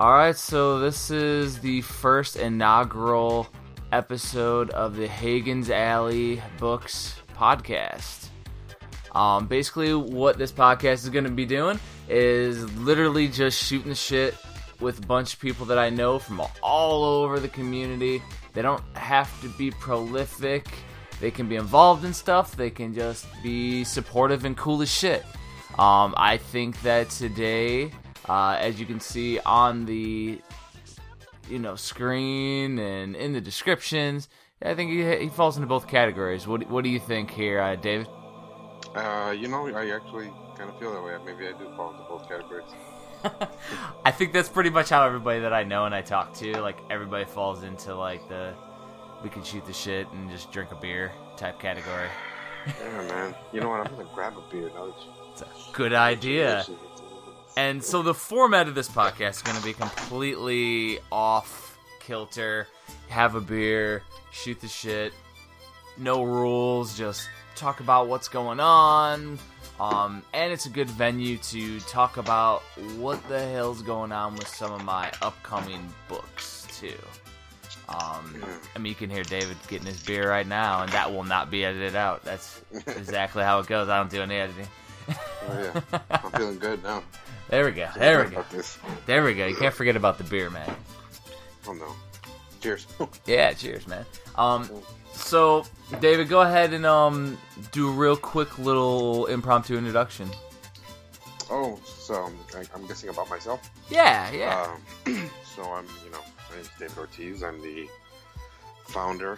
All right, so this is the first inaugural episode of the Hagen's Alley Books podcast. Um, basically, what this podcast is going to be doing is literally just shooting shit with a bunch of people that I know from all over the community. They don't have to be prolific. They can be involved in stuff. They can just be supportive and cool as shit. Um, I think that today, uh, as you can see on the you know screen and in the descriptions, I think he, he falls into both categories. What What do you think here, uh, David? Uh, you know, I actually kind of feel that way. Maybe I do fall into both categories. I think that's pretty much how everybody that I know and I talk to, like everybody falls into like the we can shoot the shit and just drink a beer type category. Yeah, man. You know what? I'm gonna grab a beer now. It's a good idea. And so the format of this podcast is going to be completely off kilter. Have a beer, shoot the shit, no rules, just talk about what's going on. Um, and it's a good venue to talk about what the hell's going on with some of my upcoming books too. Um, I mean, you can hear David getting his beer right now, and that will not be edited out. That's exactly how it goes. I don't do any editing. Oh yeah, I'm feeling good now. There we go. There we go. There we go. You can't forget about the beer, man. Oh no. Cheers. yeah, cheers, man. Um, so David, go ahead and um do a real quick little impromptu introduction. Oh, so I'm guessing about myself. Yeah, yeah. Um, so I'm, you know, my name's David Ortiz. I'm the founder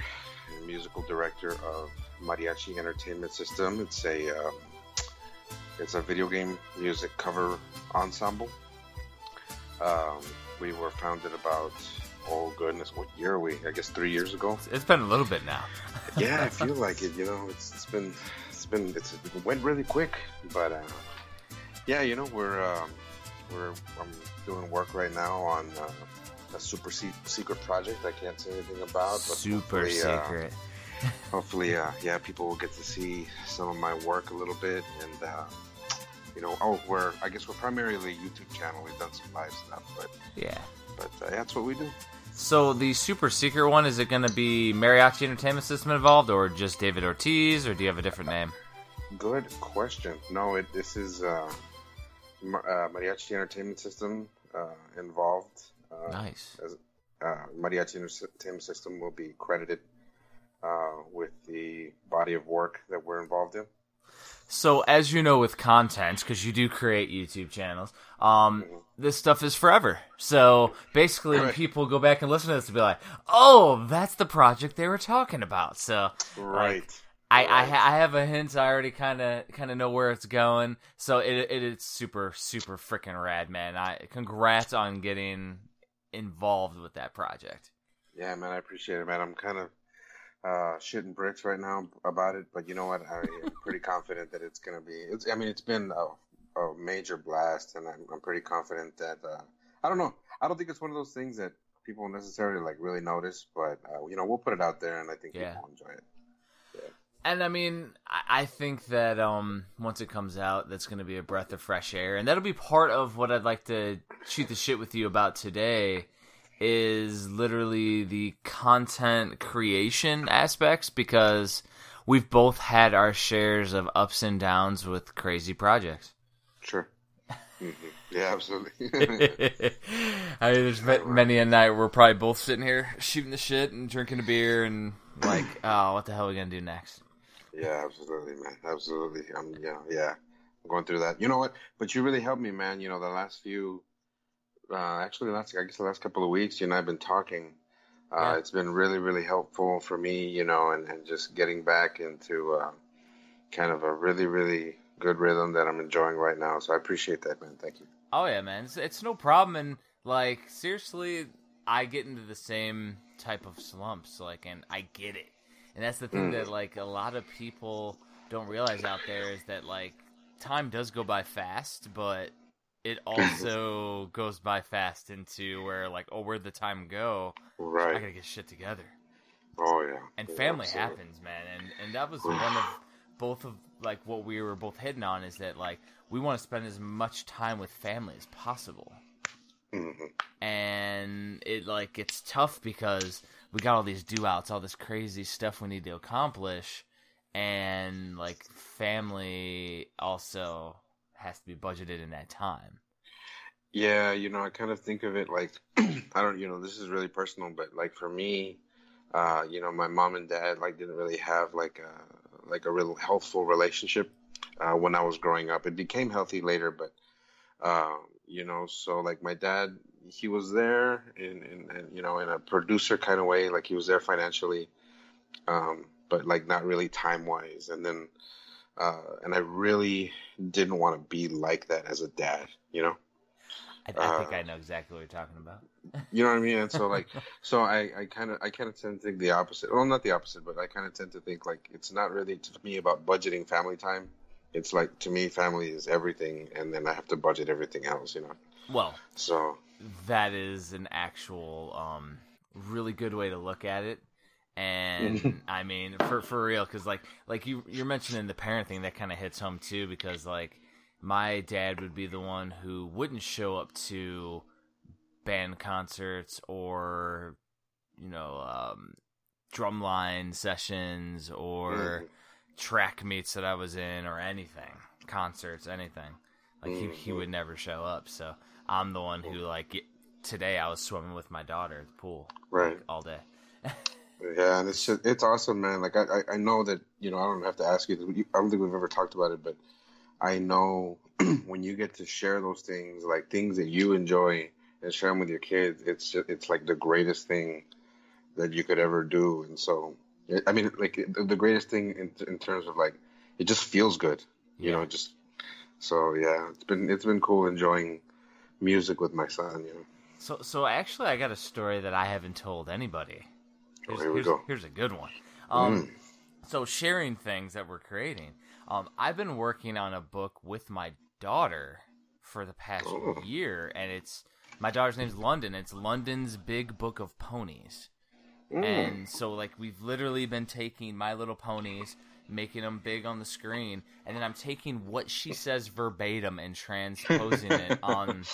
and musical director of Mariachi Entertainment System. It's a um, it's a video game music cover ensemble. Um, we were founded about oh goodness, what year are we? I guess three years ago. It's been a little bit now. yeah, I feel like it. You know, it's, it's been it's been it's, it went really quick, but uh, yeah, you know, we're um, we're I'm doing work right now on uh, a super se- secret project. I can't say anything about. But super secret. Uh, hopefully, uh, yeah, people will get to see some of my work a little bit, and uh, you know, oh, we're I guess we're primarily a YouTube channel. We've done some live stuff, but yeah, but uh, that's what we do. So the super secret one is it going to be Mariachi Entertainment System involved, or just David Ortiz, or do you have a different name? Good question. No, it this is uh, uh, Mariachi Entertainment System uh, involved. Uh, nice. As, uh, Mariachi Entertainment System will be credited uh, with the body of work that we're involved in. So, as you know, with content, because you do create YouTube channels, um, this stuff is forever. So, basically, right. when people go back and listen to this, to be like, "Oh, that's the project they were talking about." So, right. Like, I, I, I have a hint. I already kind of kind of know where it's going. So it it is super super freaking rad, man. I congrats on getting involved with that project. Yeah, man, I appreciate it, man. I'm kind of uh, shitting bricks right now about it, but you know what? I am pretty confident that it's gonna be. It's. I mean, it's been a, a major blast, and I'm, I'm pretty confident that. Uh, I don't know. I don't think it's one of those things that people necessarily like really notice, but uh, you know, we'll put it out there, and I think yeah. people will enjoy it. And I mean, I think that um, once it comes out, that's going to be a breath of fresh air, and that'll be part of what I'd like to shoot the shit with you about today. Is literally the content creation aspects because we've both had our shares of ups and downs with crazy projects. Sure. Mm-hmm. Yeah, absolutely. I mean, there's many a night we're probably both sitting here shooting the shit and drinking a beer and like, oh, what the hell are we gonna do next? Yeah, absolutely, man. Absolutely. I'm, yeah, yeah. I'm going through that. You know what? But you really helped me, man. You know, the last few, uh, actually, the last, I guess the last couple of weeks, you and I've been talking. Uh, yeah. It's been really, really helpful for me, you know, and, and just getting back into uh, kind of a really, really good rhythm that I'm enjoying right now. So I appreciate that, man. Thank you. Oh yeah, man. It's, it's no problem. And like seriously, I get into the same type of slumps. Like, and I get it and that's the thing mm. that like a lot of people don't realize out there is that like time does go by fast, but it also goes by fast into where like oh where'd the time go? Right. I gotta get shit together. Oh yeah. And family happens, man, and and that was one of both of like what we were both hitting on is that like we want to spend as much time with family as possible. Mm-hmm. and it like it's tough because we got all these due outs, all this crazy stuff we need to accomplish, and like family also has to be budgeted in that time. Yeah, you know, I kind of think of it like I don't, you know, this is really personal, but like for me, uh, you know, my mom and dad like didn't really have like a like a real healthful relationship uh, when I was growing up. It became healthy later, but uh, you know, so like my dad, he was there in, in, in you know in a producer kind of way, like he was there financially, um, but like not really time wise. And then, uh, and I really didn't want to be like that as a dad, you know. I, I think I know exactly what you're talking about. You know what I mean? And so like, so I, I kind of, I kind of tend to think the opposite. Well, not the opposite, but I kind of tend to think like it's not really to me about budgeting family time. It's like to me, family is everything, and then I have to budget everything else. You know. Well, So that is an actual um really good way to look at it and i mean for for real because like like you you're mentioning the parent thing that kind of hits home too because like my dad would be the one who wouldn't show up to band concerts or you know um drumline sessions or Mhm. track meets that i was in or anything concerts anything. Like he, he would never show up so i'm the one who like today i was swimming with my daughter at the pool right, all day yeah, and it's just it's awesome, man. Like I, I, know that you know I don't have to ask you. I don't think we've ever talked about it, but I know when you get to share those things, like things that you enjoy, and share them with your kids, it's just, it's like the greatest thing that you could ever do. And so, I mean, like the the greatest thing in, in terms of like it just feels good, you Yeah. know. Just so yeah, it's been it's been cool enjoying music with my son. You know, so so actually i got a story that i haven't told anybody here's, here we here's, go. here's a good one um Mm. so sharing things that we're creating um i've been working on a book with my daughter for the past Oh. year and it's my daughter's name's london it's london's big book of ponies Mm. And so, like, we've literally been taking My Little Ponies, making them big on the screen, and then I'm taking what she says verbatim and transposing it on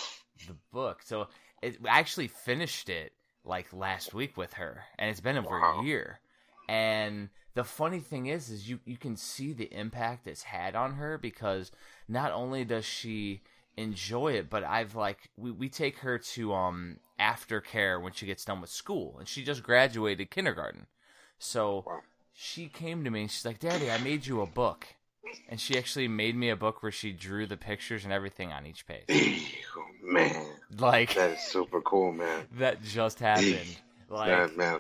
the book. So, it, I actually finished it like last week with her, and it's been over Wow. a year. And the funny thing is, is you you can see the impact it's had on her because not only does she enjoy it, but I've like we, we take her to um aftercare when she gets done with school, and she just graduated kindergarten. So Wow. she came to me and she's like, "Daddy, I made you a book," and she actually made me a book where she drew the pictures and everything on each page. oh, man, Like that is super cool, man. that just happened. Like, yeah, man.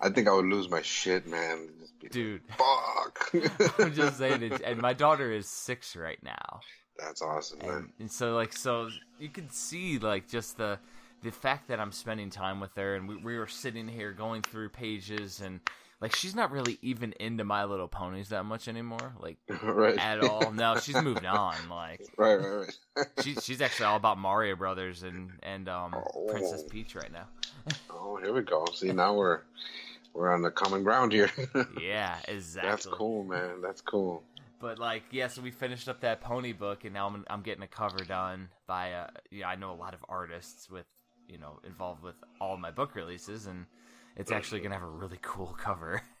I think I would lose my shit, man. Be like, dude, Fuck. I'm just saying it. And my daughter is six right now. That's awesome, man. and, and so like so you can see like just the the fact that I'm spending time with her and we, we were sitting here going through pages and like she's not really even into My Little Ponies that much anymore like right. at all no she's moved on like Right, right, right. she, she's actually all about Mario Brothers and and um Oh. Princess Peach right now oh, here we go. See, now we're we're on the common ground here. yeah exactly That's cool, man. That's cool. But like, yeah, so we finished up that pony book, and now I'm I'm getting a cover done by uh, yeah, I know a lot of artists with you know involved with all my book releases, and it's actually gonna have a really cool cover.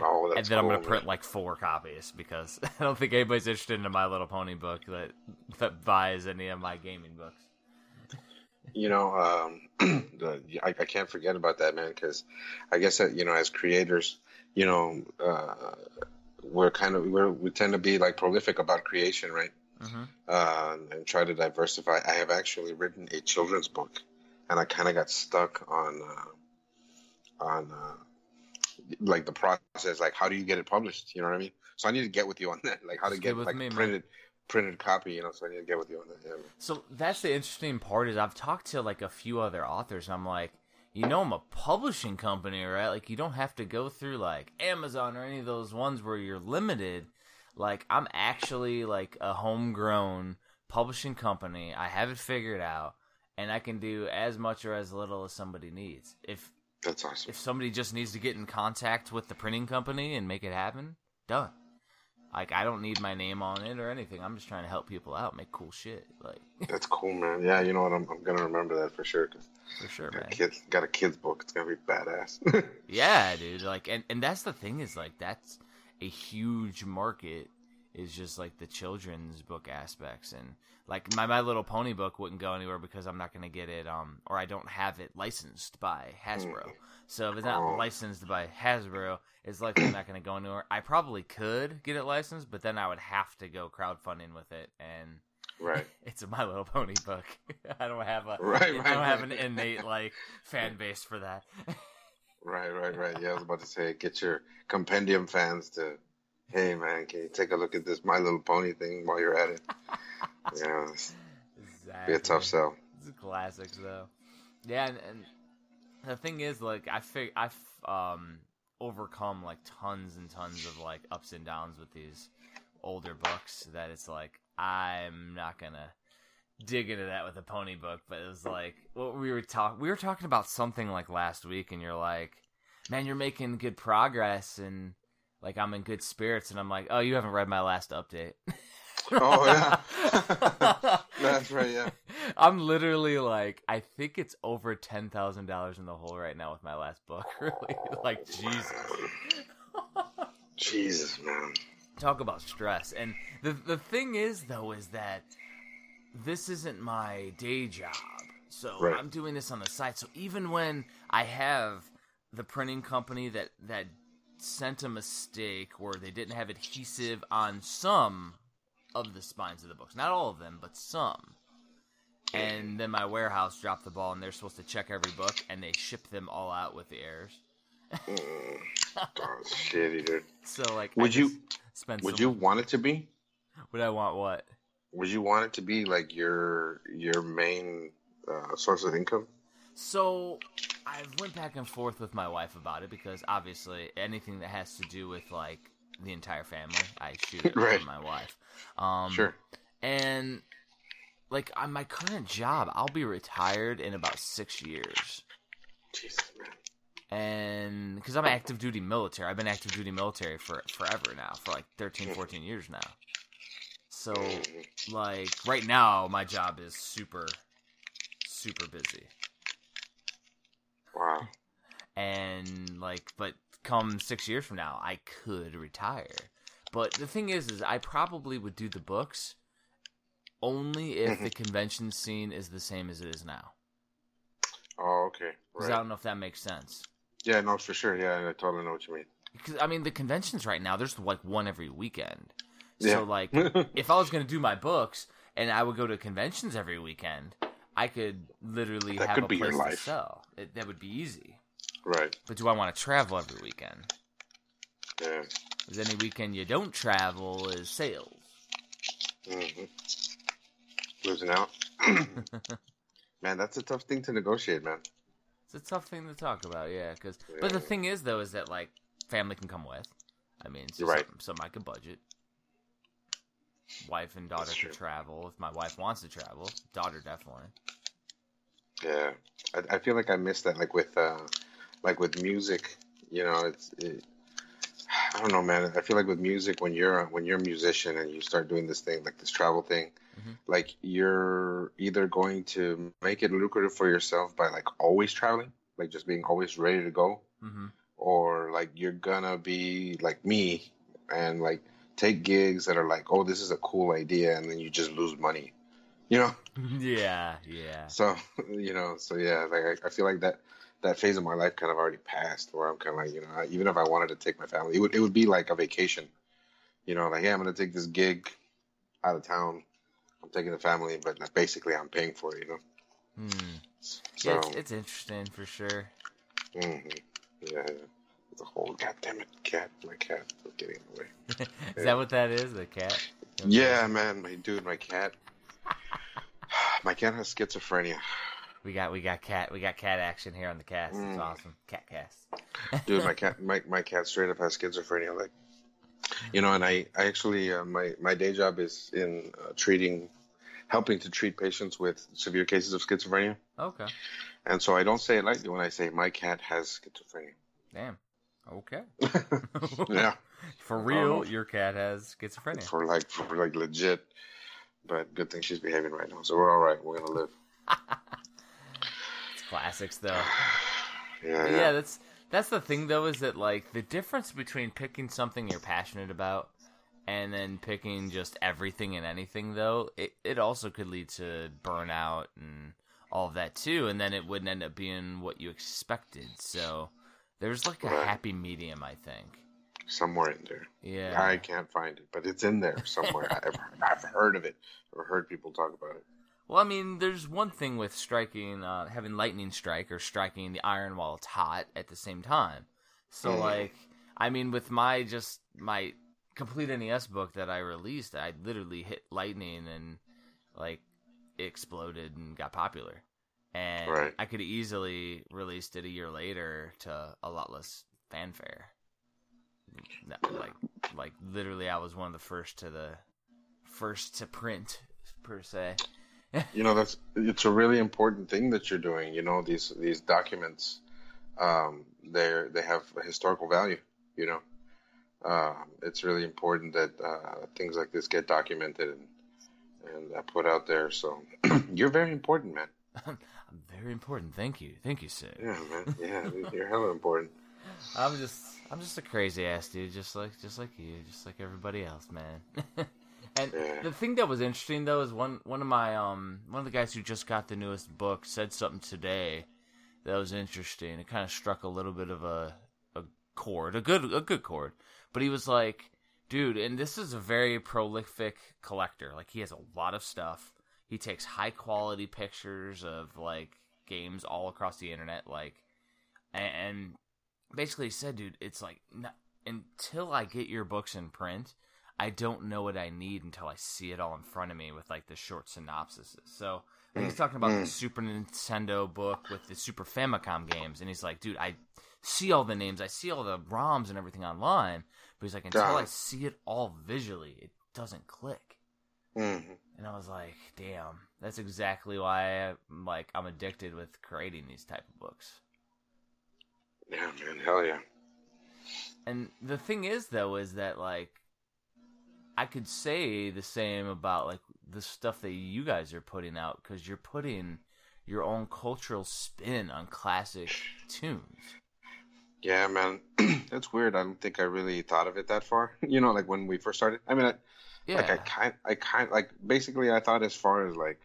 Oh, that's and then I'm gonna print man. like four copies because I don't think anybody's interested in a My Little Pony book that that buys any of my gaming books. You know, um, the, I, I can't forget about that, man, because I guess that, you know, as creators, you know, uh, we're kind of we're, we tend to be like prolific about creation, right? hmm uh, and try to diversify. I have actually written a children's book, and I kind of got stuck on uh, on uh, like the process, like how do you get it published? You know what I mean? So I need to get with you on that, like how to get get like me, man. printed printed copy. You know, so I need to get with you on that. Yeah. So that's the interesting part is I've talked to like a few other authors and I'm like, you know I'm a publishing company, right? Like you don't have to go through like Amazon or any of those ones where you're limited. Like I'm actually like a homegrown publishing company. I have it figured out and I can do as much or as little as somebody needs. If That's awesome. if somebody just needs to get in contact with the printing company and make it happen, done. Like I don't need my name on it or anything. I'm just trying to help people out, make cool shit. Like That's cool, man. Yeah, you know what? I'm, I'm gonna remember that for sure. Cause for sure, got man. kids, got a kids book. It's gonna be badass. Yeah, dude. Like, and and that's the thing is like that's a huge market. Is just like the children's book aspects, and like my My Little Pony book wouldn't go anywhere because I'm not gonna get it, um, or I don't have it licensed by Hasbro. So if it's not Oh. licensed by Hasbro, it's likely not gonna go anywhere. I probably could get it licensed, but then I would have to go crowdfunding with it, and right, it's a My Little Pony book. I don't have a, Right, right, I don't have an innate like fan base for that. right, right, right. Yeah, I was about to say, get your compendium fans to, hey man, can you take a look at this My Little Pony thing while you're at it? yeah, it's exactly. be a tough sell. It's classics though. Yeah, and, and the thing is, like, I fig- I've um overcome like tons and tons of like ups and downs with these older books. That it's like I'm not gonna dig into that with a pony book. But it was like what we were talking. We were talking about something like last week, and you're like, "Man, you're making good progress," and like I'm in good spirits, and I'm like, "Oh, you haven't read my last update." Oh, yeah. That's right, yeah. I'm literally like, I think it's over ten thousand dollars in the hole right now with my last book. Really, like Jesus. Jesus, man. Talk about stress. And the the thing is, though, is that this isn't my day job. So Right. I'm doing this on the side. So even when I have the printing company that that sent a mistake where they didn't have adhesive on some of the spines of the books, not all of them, but some. And then my warehouse dropped the ball, and they're supposed to check every book, and they ship them all out with the errors. Mm. Shitty, dude. So like, I Would you- spend Would so you much- want it to be? Would I want what? Would you want it to be like your your main uh, source of income? So I've went back and forth with my wife about it because obviously anything that has to do with like the entire family, I shoot it Right. my wife. Um, Sure. And like on my current job, I'll be retired in about six years. Jesus, man. And because I'm active duty military, I've been active duty military for forever now, for like 13, 14 years now. So Mm. like right now, my job is super, super busy. Wow. and like but come six years from now i could retire but the thing is is i probably would do the books only if the mm-hmm. convention scene is the same as it is now Oh, okay. 'Cause i Right. don't know if that makes sense Yeah, no, for sure. Yeah, I totally know what you mean. because i mean the conventions right now there's like one every weekend Yeah. so like if i was going to do my books and i would go to conventions every weekend i could literally That have could a place to sell it, that would be easy right. but do i want to travel every weekend Yeah. Because any weekend you don't travel is sales. Mm-hmm. Losing out. man, that's a tough thing to negotiate, man. It's a tough thing to talk about, yeah. Cause, but the thing is, though, is that like family can come with. I mean, so right. something, something I could budget. Wife and daughter to travel if my wife wants to travel. Daughter definitely. Yeah, I, I feel like I missed that. Like with, uh, like with music, you know, it's. It, I don't know, man. I feel like with music, when you're when you're a musician and you start doing this thing, like this travel thing, Mhm. like you're either going to make it lucrative for yourself by like always traveling, like just being always ready to go, hmm or like you're gonna be like me and like take gigs that are like, oh, this is a cool idea, and then you just lose money, you know. yeah, yeah. So you know, so yeah, like I, I feel like that that phase of my life kind of already passed, where I'm kind of like, you know, I, even if I wanted to take my family, it would it would be like a vacation, you know, like hey, I'm gonna take this gig out of town. I'm taking the family, but basically I'm paying for it, you know. Hmm. So Yeah, it's, it's interesting for sure. Mm-hmm. yeah, yeah. A whole goddamn it, cat, my cat was getting in the way. is that what that is? The cat? Yeah, man, my dude, my cat. My cat has schizophrenia. We got we got cat we got cat action here on the cast. It's Mm. awesome. Cat cast. dude my cat my, my cat straight up has schizophrenia like you know and i i actually uh, my my day job is in uh, treating helping to treat patients with severe cases of schizophrenia Okay. and so i don't say it lightly when i say my cat has schizophrenia Damn. Okay. yeah For real, your cat has schizophrenia. For like, for like legit. But good thing she's behaving right now, so we're all right. We're gonna live. it's classics, though. Yeah, yeah, that's that's the thing though is that like the difference between picking something you're passionate about and then picking just everything and anything though it, it also could lead to burnout and all of that too and then it wouldn't end up being what you expected so there's like a Right. happy medium i think somewhere in there. yeah I can't find it, but it's in there somewhere. I've, I've heard of it or heard people talk about it. well i mean there's one thing with striking uh, having lightning strike or striking the iron while it's hot at the same time so Mhm. like i mean with my just my complete nes book that i released i literally hit lightning and like it exploded and got popular and Right. i could easily released it a year later to a lot less fanfare like like literally i was one of the first to the first to print per se You know, that's it's a really important thing that you're doing. You know, these these documents, um, they're they have a historical value. You know, um, it's really important that uh, things like this get documented and and uh, put out there. So you're very important, man. I'm very important. Thank you. Thank you, sir. Yeah, man. Yeah, you're hella important. I'm just I'm just a crazy ass dude, just like just like you, just like everybody else, man. and Yeah. the thing that was interesting though is one one of my um one of the guys who just got the newest book said something today that was interesting. It kind of struck a little bit of a a chord, a good a good chord. But he was like, dude, and this is a very prolific collector. Like he has a lot of stuff. He takes high quality pictures of like games all across the internet, like and, and basically he said, dude, it's like n until I get your books in print, I don't know what I need until I see it all in front of me with like the short synopsises. So think he's talking about the. Super Nintendo book with the Super Famicom games, and he's like, dude, I see all the names, I see all the ROMs and everything online, but he's like, until I see it all visually, it doesn't click. hmm And I was like, damn, that's exactly why I'm like I'm addicted with creating these type of books. Yeah, man. Hell yeah. And the thing is, though, is that like I could say the same about like the stuff that you guys are putting out because you're putting your own cultural spin on classic tunes. Yeah, man. That's weird. I don't think I really thought of it that far. You know, like when we first started. I mean, I, Yeah, like I kind, I kind, like basically, I thought as far as like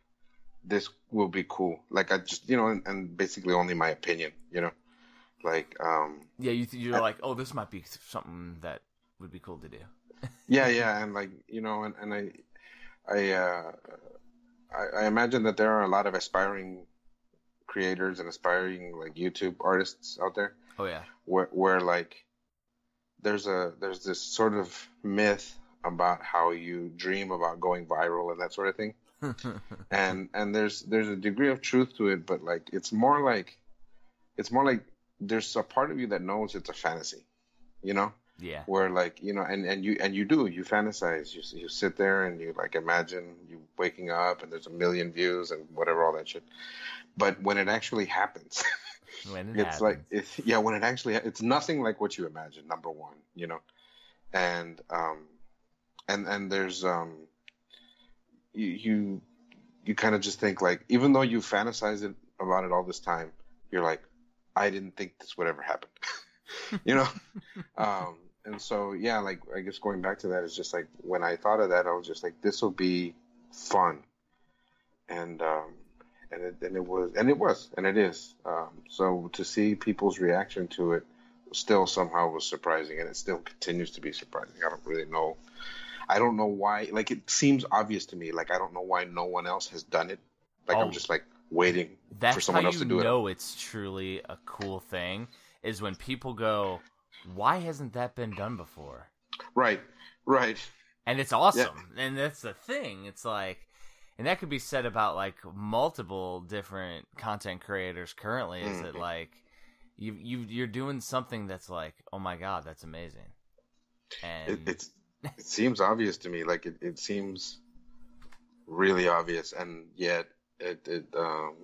this will be cool. Like I just, you know, and, and basically only my opinion. You know, like um, yeah. You th- you're I- like, oh, this might be something that would be cool to do. yeah, yeah, and like you know, and, and I, I, uh, I, I imagine that there are a lot of aspiring creators and aspiring like YouTube artists out there. Oh yeah, where where like there's a there's this sort of myth about how you dream about going viral and that sort of thing. And and there's there's a degree of truth to it but like it's more like it's more like there's a part of you that knows it's a fantasy you know? Yeah, where like you know and and you and you do you fantasize you you sit there and you like imagine you waking up and there's a million views and whatever all that shit. But when it actually happens when it it's like happens. it's yeah when it actually it's nothing like what you imagine number one you know? And um and and there's um you you you kind of just think like even though you fantasize it about it all this time you're like i didn't think this would ever happen. You know? Um and so yeah like i guess going back to that is just like when i thought of that i was just like this will be fun. And um and it, and it was and it was and it is. Um so to see people's reaction to it still somehow was surprising and it still continues to be surprising. I don't really know i don't know why like it seems obvious to me like i don't know why no one else has done it. Like Oh. i'm just like waiting That's for someone how else you to do it. know it's truly a cool thing is when people go, "Why hasn't that been done before?" right right. And it's awesome. And that's the thing. It's like and that could be said about like multiple different content creators currently is that Mhm. like you you you're doing something that's like oh my god that's amazing. And it, it's it seems obvious to me like it, it seems really obvious and yet it, it um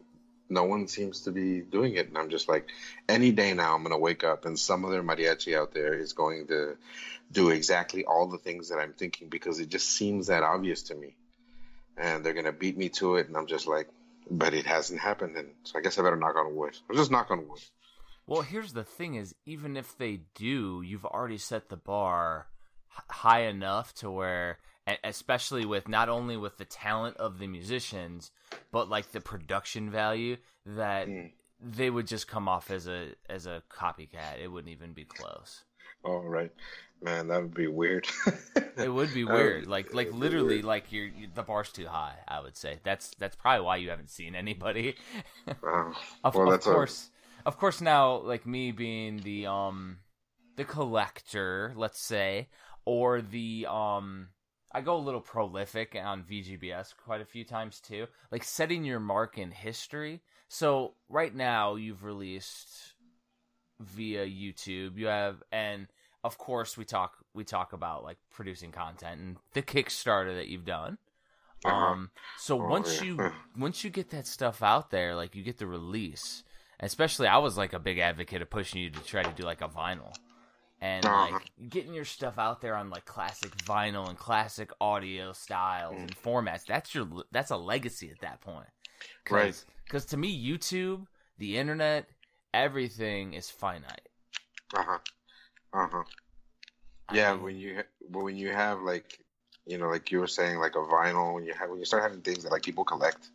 no one seems to be doing it. And I'm just like, any day now, I'm going to wake up and some other mariachi out there is going to do exactly all the things that I'm thinking because it just seems that obvious to me. And they're going to beat me to it. And I'm just like, but it hasn't happened. And so I guess I better knock on wood. I'll just knock on wood. Well, here's the thing is even if they do, you've already set the bar high enough to where especially with not only with the talent of the musicians, but like the production value that mm. they would just come off as a as a copycat. It wouldn't even be close. All right, man, that would be weird. it would be weird. Like like literally, like you're, you, the bar's too high. I would say that's that's probably why you haven't seen anybody. Uh, of, well, of course, a... of course. Now, like me being the um the collector, let's say, or the um I go a little prolific on VGBS quite a few times too. Like setting your mark in history. So right now you've released via YouTube. You have and of course we talk we talk about like producing content and the Kickstarter that you've done. Uh-huh. Um so oh, once yeah. you once you get that stuff out there, like you get the release. Especially I was like a big advocate of pushing you to try to do like a vinyl and uh-huh. like getting your stuff out there on like classic vinyl and classic audio styles mm. and formats that's your that's a legacy at that point. Cause, right because to me youtube the internet everything is finite. Uh-huh. Uh-huh. Yeah I mean, when you when you have like you know like you were saying like a vinyl when you have when you start having things that like people collect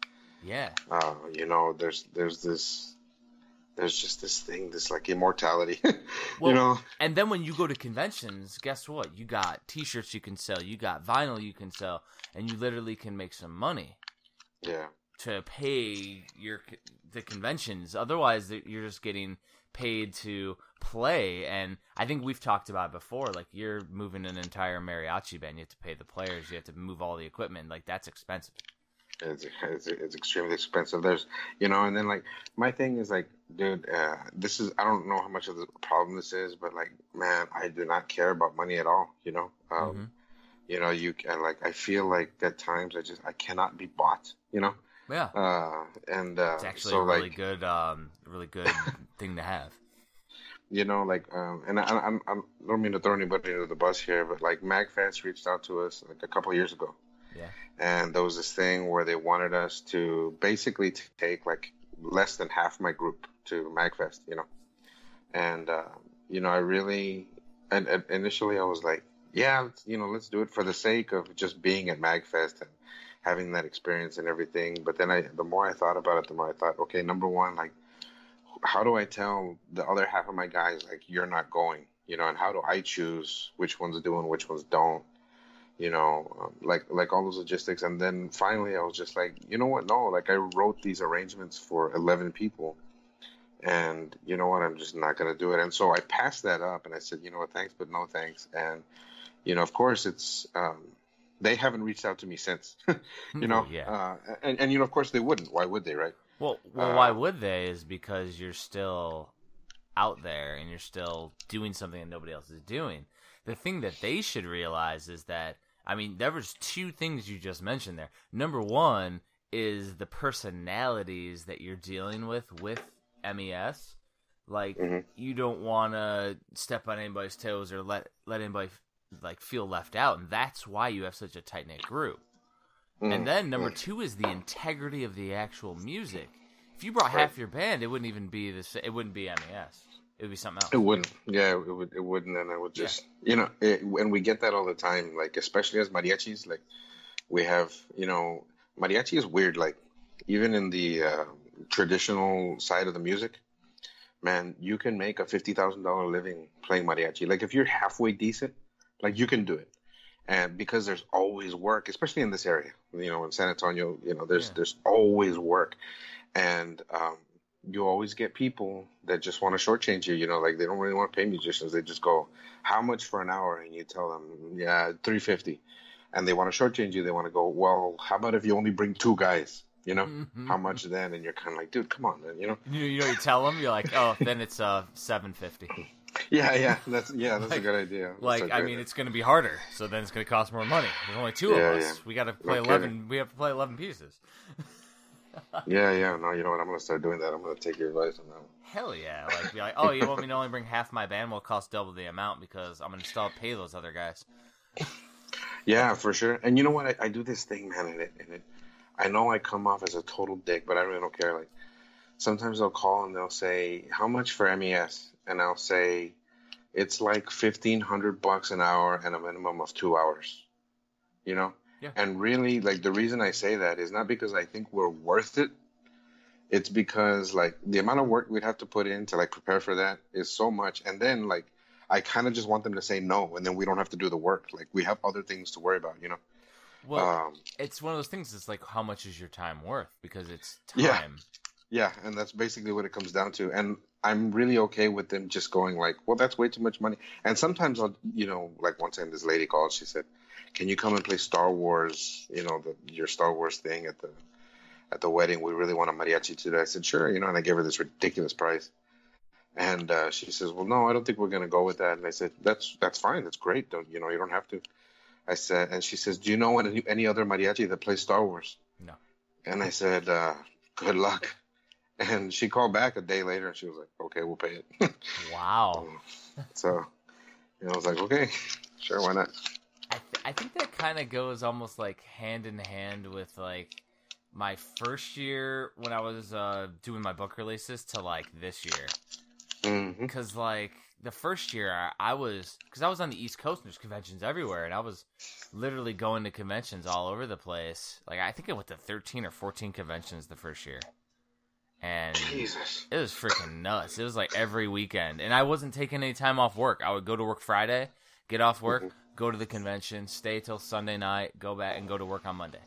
yeah. uh you know there's there's this there's just this thing, this like immortality, well, you know. And then when you go to conventions, guess what? You got T-shirts you can sell, you got vinyl you can sell, and you literally can make some money. Yeah. To pay your the conventions, otherwise you're just getting paid to play. And I think we've talked about it before. Like you're moving an entire mariachi band, you have to pay the players, you have to move all the equipment. Like that's expensive. It's, it's, it's extremely expensive. There's, you know, and then like my thing is like, dude, uh, this is I don't know how much of the problem this is, but like, man, I do not care about money at all. You know, um, mm-hmm. you know, you can like I feel like at times I just I cannot be bought. You know. Yeah. Uh, and uh, it's actually so, a really like, good, um, really good thing to have. You know, like, um, and I, I, I don't mean to throw anybody under the bus here, but like MagFest reached out to us like a couple years ago yeah. And there was this thing where they wanted us to basically take like less than half my group to Magfest, you know. And uh, you know, I really and, and initially I was like, yeah, you know, let's do it for the sake of just being at Magfest and having that experience and everything. But then I, the more I thought about it, the more I thought, okay, number one, like, how do I tell the other half of my guys like you're not going, you know, and how do I choose which ones do and which ones don't? You know, um, like like all those logistics. And then finally, I was just like, you know what? No, like I wrote these arrangements for eleven people, and you know what? I'm just not gonna do it. And so I passed that up, and I said, you know what? Thanks, but no thanks. And you know, of course, it's. Um, they haven't reached out to me since, you know. yeah. Uh, and, and you know, of course, they wouldn't. Why would they, right? Well, well, uh, why would they? Is because you're still out there and you're still doing something that nobody else is doing. The thing that they should realize is that I mean, there was two things you just mentioned there. Number one is the personalities that you're dealing with with MES. Like mm-hmm. you don't want to step on anybody's toes or let let anybody like feel left out, and that's why you have such a tight knit group. Mm-hmm. And then number two is the integrity of the actual music. If you brought half your band, it wouldn't even be this. It wouldn't be MES. It would be something else. It wouldn't. Yeah, it would. It wouldn't, and it would just, yeah. you know, it, and we get that all the time. Like, especially as mariachis, like we have, you know, mariachi is weird. Like, even in the uh, traditional side of the music, man, you can make a fifty thousand dollar living playing mariachi. Like, if you're halfway decent, like you can do it. And because there's always work, especially in this area, you know, in San Antonio, you know, there's yeah. there's always work, and um, you always get people that just want to shortchange you. You know, like they don't really want to pay musicians. They just go, "How much for an hour?" And you tell them, "Yeah, three fifty. And they want to shortchange you. They want to go, "Well, how about if you only bring two guys?" You know, mm-hmm. how much then? And you're kind of like, "Dude, come on, man." You know. You, you know, you tell them, you're like, "Oh, then it's uh seven fifty. Yeah, yeah, that's yeah, that's like, a good idea. That's like, I mean, it's going to be harder, so then it's going to cost more money. There's only two yeah, of us. Yeah. We got to play no eleven. We have to play eleven pieces. yeah, yeah. No, you know what? I'm gonna start doing that. I'm gonna take your advice on that one. Hell yeah! Like be like, oh, you want me to only bring half my band? Will cost double the amount because I'm gonna still pay those other guys. Yeah, for sure. And you know what? I, I do this thing, man, and it, and it, I know I come off as a total dick, but I really don't care. Like, sometimes they'll call and they'll say, "How much for MES?" And I'll say, "It's like fifteen hundred bucks an hour and a minimum of two hours." You know. Yeah. And really, like the reason I say that is not because I think we're worth it. It's because like the amount of work we'd have to put in to like prepare for that is so much, and then like I kind of just want them to say no, and then we don't have to do the work. Like we have other things to worry about, you know. Well, Um, it's one of those things. It's like, how much is your time worth? Because it's Yeah. time. Yeah, and that's basically what it comes down to. And I'm really okay with them just going like, "Well, that's way too much money." And sometimes I'll, you know, like one time this lady called. She said, "Can you come and play Star Wars? You know, the, your Star Wars thing at the at the wedding? We really want a mariachi today." I said, "Sure." You know, and I gave her this ridiculous price. And uh, she says, "Well, no, I don't think we're gonna go with that." And I said, "That's that's fine. That's great. Don't you know? You don't have to." I said, and she says, "Do you know any, any other mariachi that plays Star Wars?" No. And I said, uh, "Good luck." And she called back a day later and she was like, okay, we'll pay it. Wow. so, you know, I was like, okay, sure, why not? I, think that kind of goes almost like hand in hand with like my first year when I was uh, doing my book releases to like this year. Because like the first year I, I was, because I was on the East Coast and there's conventions everywhere, and I was literally going to conventions all over the place. Like I think I went to 13 or 14 conventions the first year. And Jesus. it was freaking nuts. It was like every weekend, and I wasn't taking any time off work. I would go to work Friday, get off work, Mhm. Go to the convention, stay till Sunday night, go back and go to work on Monday.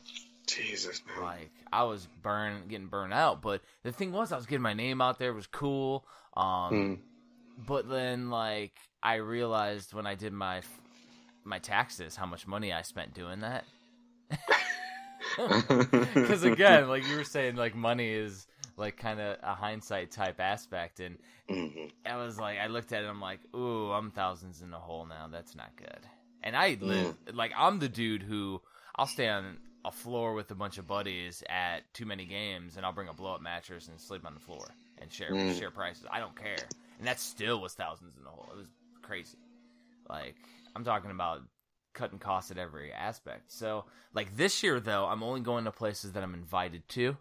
Jesus, man. Like I was burn, getting burned out. But the thing was, I was getting my name out there. It was cool. Um, Mm. but then like I realized when I did my my taxes how much money I spent doing that. Because again, like you were saying, like money is like kind of a hindsight type aspect, and Mhm. I was like, I looked at it, I'm like, ooh, I'm thousands in the hole now. That's not good. And I live like I'm the dude who I'll stay on a floor with a bunch of buddies at too many games, and I'll bring a blow up mattress and sleep on the floor and share Mm. share prices. I don't care, and that still was thousands in the hole. It was crazy. Like I'm talking about cutting costs at every aspect. So like this year though, I'm only going to places that I'm invited to.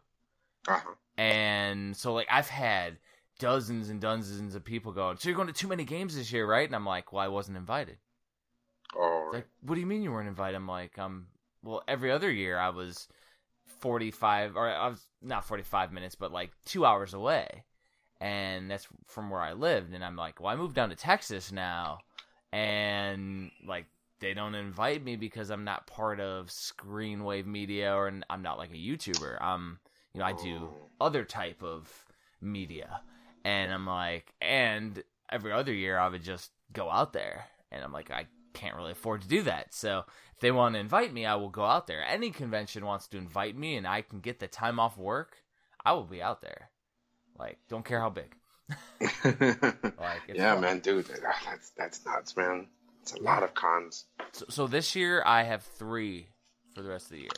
Uh-huh. And so like I've had dozens and dozens of people going, So you're going to too many games this year, right? And I'm like, Well, I wasn't invited. Like, what do you mean you weren't invited? I'm like, um well every other year I was forty five or I was not forty five minutes, but like two hours away. And that's from where I lived. And I'm like, Well, I moved down to Texas now and like they don't invite me because I'm not part of Screenwave Media or I'm not like a YouTuber. I'm you know, I do other type of media. And I'm like, and every other year I would just go out there. And I'm like, I can't really afford to do that. So if they want to invite me, I will go out there. Any convention wants to invite me and I can get the time off work, I will be out there. Like, don't care how big. Like, yeah, fun. man, dude, ah, that's that's nuts, man. It's a lot of cons. So, so this year I have three for the rest of the year.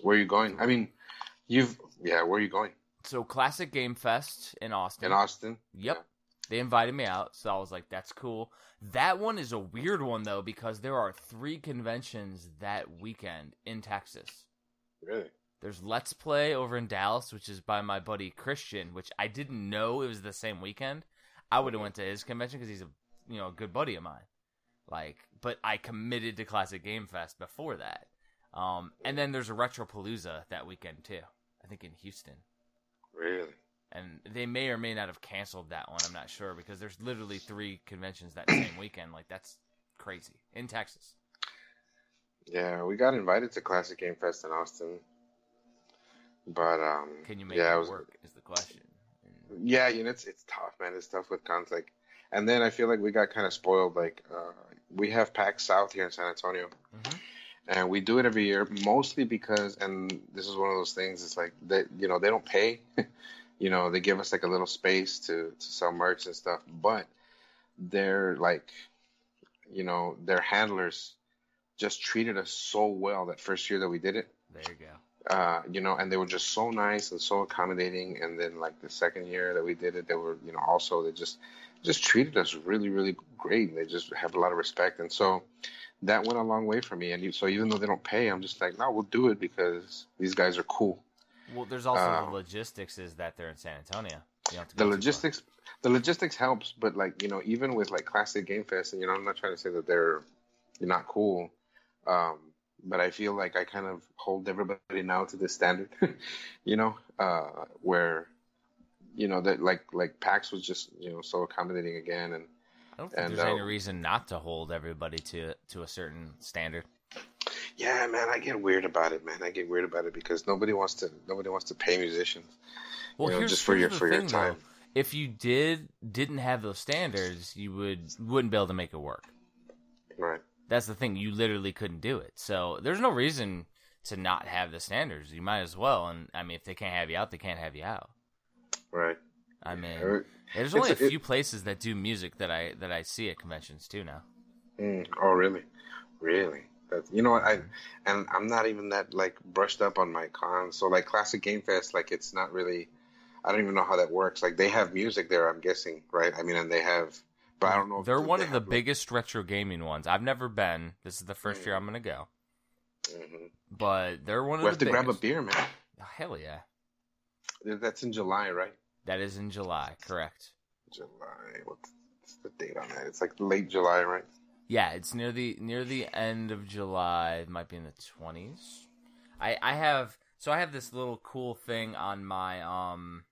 Where are you going? I mean, you've yeah. Where are you going? So Classic Game Fest in Austin. In Austin? Yep. They invited me out, so I was like, that's cool. That one is a weird one, though, because there are three conventions that weekend in Texas. Really? There's Let's Play over in Dallas, which is by my buddy Christian, which I didn't know it was the same weekend. I would have went to his convention because he's a you know a good buddy of mine. Like, but I committed to Classic Game Fest before that. Um, and then there's a Retropalooza that weekend too. I think in Houston Really? And they may or may not have canceled that one. I'm not sure because there's literally three conventions that same weekend. Like that's crazy in Texas. Yeah, we got invited to Classic Game Fest in Austin, but um, Can you make yeah, it, was, work? Is the question. Yeah, you know, it's it's tough, man. It's tough with cons like, and then I feel like we got kind of spoiled. Like, uh, we have PAX South here in San Antonio, Mhm. and we do it every year, mostly because, and this is one of those things. It's like they, you know, they don't pay. you know, they give us like a little space to to sell merch and stuff, but they're like, you know, their handlers just treated us so well that first year that we did it. There you go. uh, you know, and they were just so nice and so accommodating. And then like the second year that we did it, they were, you know, also they just just treated us really, really great. They just have a lot of respect, and so that went a long way for me. And so even though they don't pay, I'm just like, no, we'll do it because these guys are cool. Well, there's also uh, the logistics is that they're in San Antonio. the logistics, the logistics helps, but like you know, even with like classic game fest, and you know, I'm not trying to say that they're you're not cool. Um, but I feel like I kind of hold everybody now to this standard, you know, uh, where, you know, that like like PAX was just you know so accommodating again, and I don't think and, there's uh, any reason not to hold everybody to to a certain standard. Yeah, man, I get weird about it, man. I get weird about it because nobody wants to nobody wants to pay musicians. Well, you know, just for your for thing, your time. Though. If you did didn't have those standards, you would wouldn't be able to make it work. Right. That's the thing. You literally couldn't do it. So there's no reason to not have the standards. You might as well. And I mean, if they can't have you out, they can't have you out. Right. I mean, there's only a few it, places that do music that I that I see at conventions too now. Mm, oh, really? Really? That's, you know what? I and I'm not even that like brushed up on my cons. So like Classic Game Fest, like it's not really. I don't even know how that works. Like they have music there, I'm guessing, right? I mean, and they have but I don't know. They're one they of the biggest retro gaming ones. I've never been. This is the 1st mm-hmm. year I'm going to go. Mm-hmm. But they're one of we the. have to biggest. grab a beer, man. Oh, hell yeah. That's in July, right? That is in July, correct. July. What's the date on that? It's like late July, right? Yeah, it's near the near the end of July. It might be in the twenties. I I have so I have this little cool thing on my um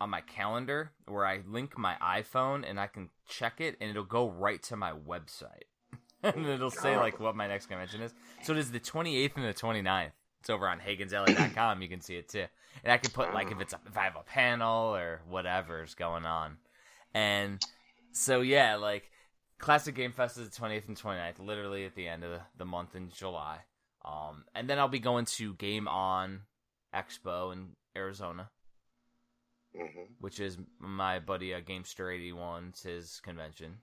on my calendar where I link my iPhone and I can check it and it'll go right to my website. and it'll say like what my next convention is. So it is the 28th and the 29th. It's over on HagensAlley.com. You can see it too. And I can put like if it's a, if I have a panel or whatever's going on. And so yeah, like Classic Game Fest is the 28th and 29th, literally at the end of the, the month in July. Um, and then I'll be going to Game On Expo in Arizona mm-hmm. which is my buddy uh, Gamester 81's his convention.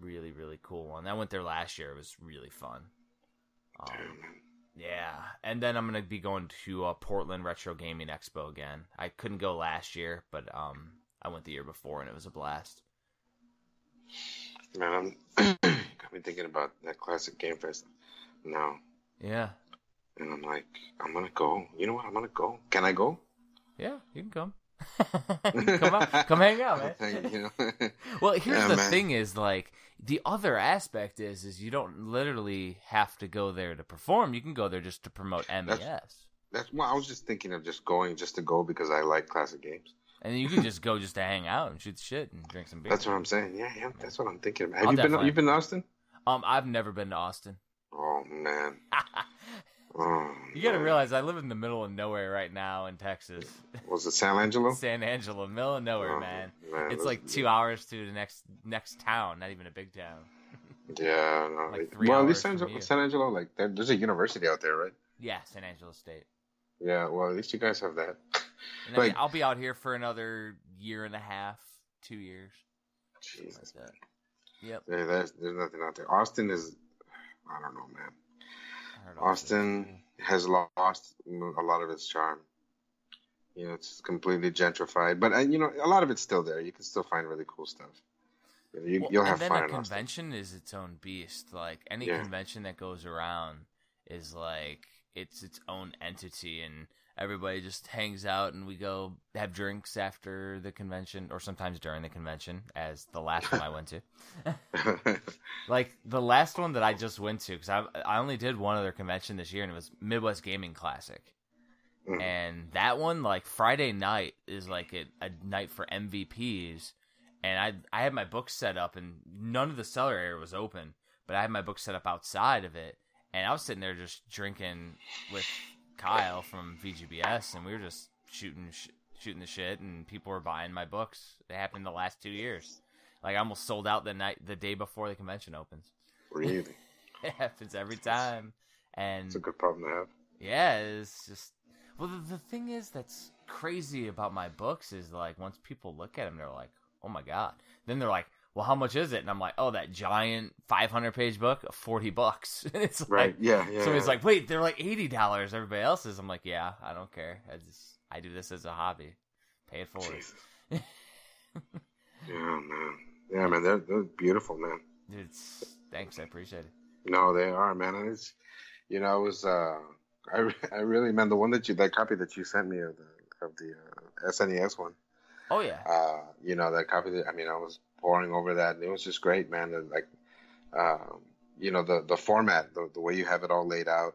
Really, really cool one. I went there last year. It was really fun. Um, yeah, and then I'm gonna be going to uh, Portland Retro Gaming Expo again. I couldn't go last year, but um, I went the year before, and it was a blast. Man, I'm got me thinking about that classic game fest now. Yeah. And I'm like, I'm gonna go. You know what? I'm gonna go. Can I go? Yeah, you can come. come out, come hang out, man. well, here's yeah, the man. thing: is like the other aspect is is you don't literally have to go there to perform. You can go there just to promote MES. That's, that's well, I was just thinking of just going just to go because I like classic games. And you can just go just to hang out and shoot shit and drink some beer. That's what I'm saying. Yeah, yeah, that's what I'm thinking. Have I'll you been? You've been to Austin? Um, I've never been to Austin. Oh man. Oh, you got to realize I live in the middle of nowhere right now in Texas. Was it San Angelo? San Angelo, middle of nowhere, oh, man. man. It's like two hours to the next next town, not even a big town. yeah, no, like three well, at least San, San Angelo, like there's a university out there, right? Yeah, San Angelo State. Yeah, well, at least you guys have that. And like, I'll be out here for another year and a half, two years. Jesus, like Yep. Yeah, there's, there's nothing out there. Austin is, I don't know, man. Austin has lost a lot of its charm. You know, it's completely gentrified, but uh, you know, a lot of it's still there. You can still find really cool stuff. You, will well, have and then a convention is its own beast. Like any yeah. convention that goes around is like it's its own entity, and everybody just hangs out and we go have drinks after the convention or sometimes during the convention as the last one i went to. Like the last one that i just went to because I, I only did one other convention this year and it was midwest gaming classic. Mm. and that one like friday night is like a, a night for mvps and i i had my book set up and none of the cellar area was open but i had my book set up outside of it. And i was sitting there just drinking with Kyle from VGBS, and we were just shooting sh- shooting the shit, and people were buying my books. It happened the last two years. Like I almost sold out the night, the day before the convention opens. Really? it happens every time, and it's a good problem to have. Yeah, it's just well. The, the thing is that's crazy about my books is like once people look at them, they're like, "Oh my god!" Then they're like, well, how much is it? And I'm like, oh, that giant 500 page book, 40 bucks. And it's like, Right. Yeah. Yeah. somebody's yeah. like, wait, they're like $80. Everybody else is. I'm like, yeah, I don't care. I just, I do this as a hobby. Pay it forward. Yeah, man. Yeah, man. They're they're beautiful, man. Dude, it's, thanks. I appreciate it. No, they are, man. And it's, you know, it was, uh, I, I really, man, the one that you, that copy that you sent me of the, of the uh, SNES one, Oh, yeah. uh, you know, that copy that, I mean, I was poring over that and it was just great, man. And like, um, you know, the, the format, the, the way you have it all laid out,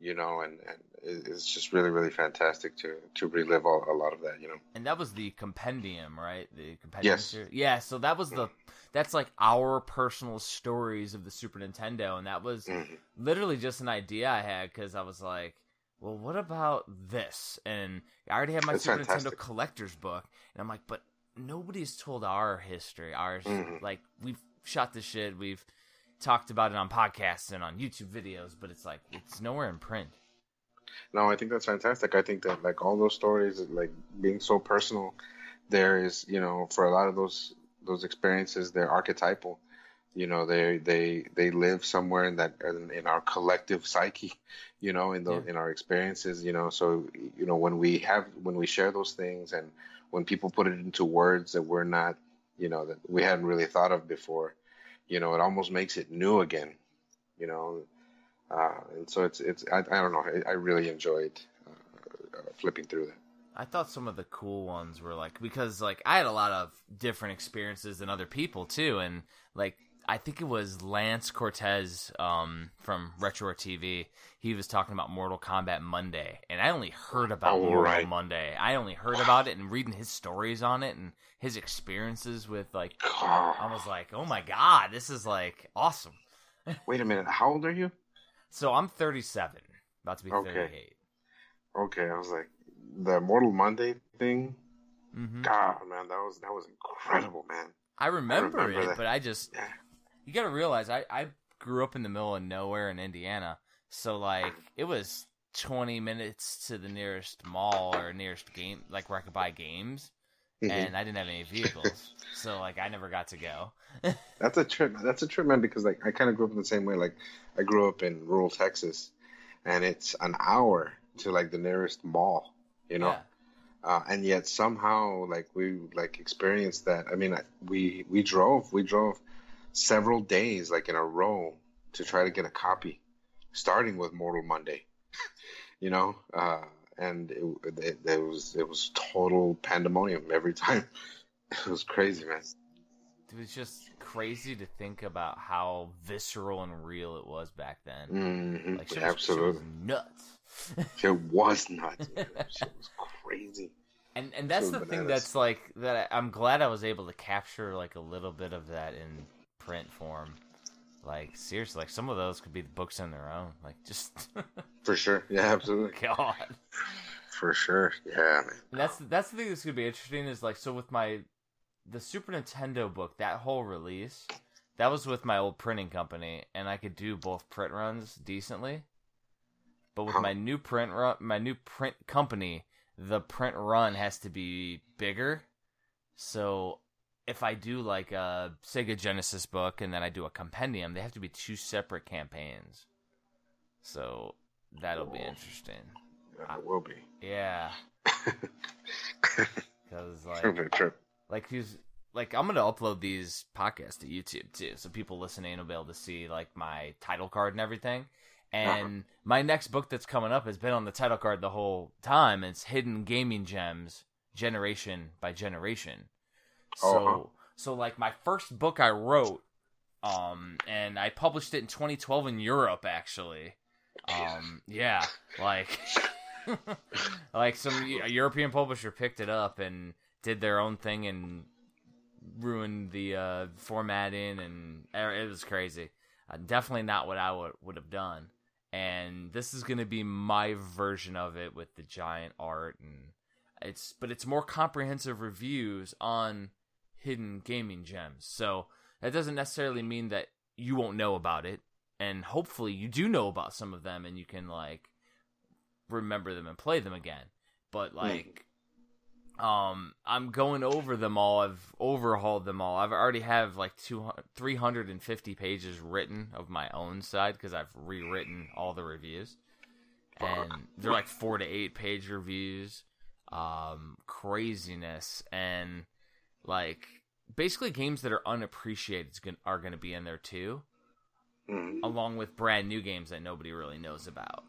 you know, and, and it's just really, really fantastic to, to relive all, a lot of that, you know. And that was the compendium, right? The compendium. Yes. series? Yeah. So that was the that's like our personal stories of the Super Nintendo, and that was Mhm. literally just an idea I had because I was like, well, what about this? And I already have my It's Super fantastic. Nintendo collector's book, and I'm like, but nobody's told our history. Ours, Mhm. like we've shot this shit, we've talked about it on podcasts and on YouTube videos, but it's like it's nowhere in print. No, I think that's fantastic. I think that like all those stories, like being so personal, there is, you know, for a lot of those those experiences, they're archetypal. You know, they they they live somewhere in that in, in our collective psyche. You know, in the Yeah. in our experiences. You know, so you know when we have when we share those things and when people put it into words that we're not, you know, that we hadn't really thought of before. You know, it almost makes it new again. You know, uh, and so it's it's I, I don't know I, I really enjoyed uh, uh, flipping through that. I thought some of the cool ones were like because like I had a lot of different experiences than other people too, and like I think it was Lance Cortez um, from Retro TV. He was talking about Mortal Kombat Monday, and I only heard about Oh, Mortal right. Monday. I only heard about it and reading his stories on it and his experiences with like. I was like, oh my god, this is like awesome. Wait a minute, how old are you? So I'm 37, about to be Okay. 38. Okay, I was like the Mortal Monday thing. hmm God, man, that was that was incredible, man. I remember, remember it, that. but I just Yeah. You got to realize I I grew up in the middle of nowhere in Indiana, so like it was 20 minutes to the nearest mall or nearest game like where I could buy games, Mhm. and I didn't have any vehicles, so like I never got to go. That's a trip. That's a trip, man. Because like I kind of grew up in the same way. Like I grew up in rural Texas, and it's an hour to like the nearest mall. You know. Yeah. uh, and yet somehow like we like experienced that i mean I- we we drove we drove several days like in a row to try to get a copy starting with mortal monday you know? Uh, and it, it, it was it was total pandemonium every time. It was crazy man. It was just crazy to think about how visceral and real it was back then. hmm Like shit was, shit was absolutely. nuts. it was nuts It was crazy. And and that's the thing that's like that I'm glad I was able to capture like a little bit of that in print form. Like seriously, like some of those could be books on their own. Like just for sure yeah absolutely God. for sure yeah man And that's that's the thing that's gonna be interesting is like so with my the Super Nintendo book, that whole release, that was with my old printing company, and I could do both print runs decently. But with Huh. my new print run, my new print company, the print run has to be bigger. So if I do like a Sega Genesis book and then I do a compendium, they have to be two separate campaigns. So that'll be interesting. Yeah, it will be Yeah, because like like he's like I'm gonna upload these podcasts to YouTube too, so people listening will be able to see like my title card and everything. Uh-huh. And my next book that's coming up has been on the title card the whole time. It's Hidden Gaming Gems, Generation by Generation. So Uh-huh. so like my first book I wrote, um, and I published it in 2012 in Europe actually. Um, yeah, like like some European publisher picked it up and did their own thing and ruined the uh, formatting and it was crazy. Uh, definitely not what I would would have done. And this is going to be my version of it with the giant art and it's but it's more comprehensive reviews on hidden gaming gems. So that doesn't necessarily mean that you won't know about it and hopefully you do know about some of them and you can like remember them and play them again. But like um, I'm going over them all. I've overhauled them all. I've already have like 200, 350 pages written of my own side because I've rewritten all the reviews, and they're like four to eight page reviews. Um, craziness and like basically games that are unappreciated are going to be in there too, Mhm. along with brand new games that nobody really knows about.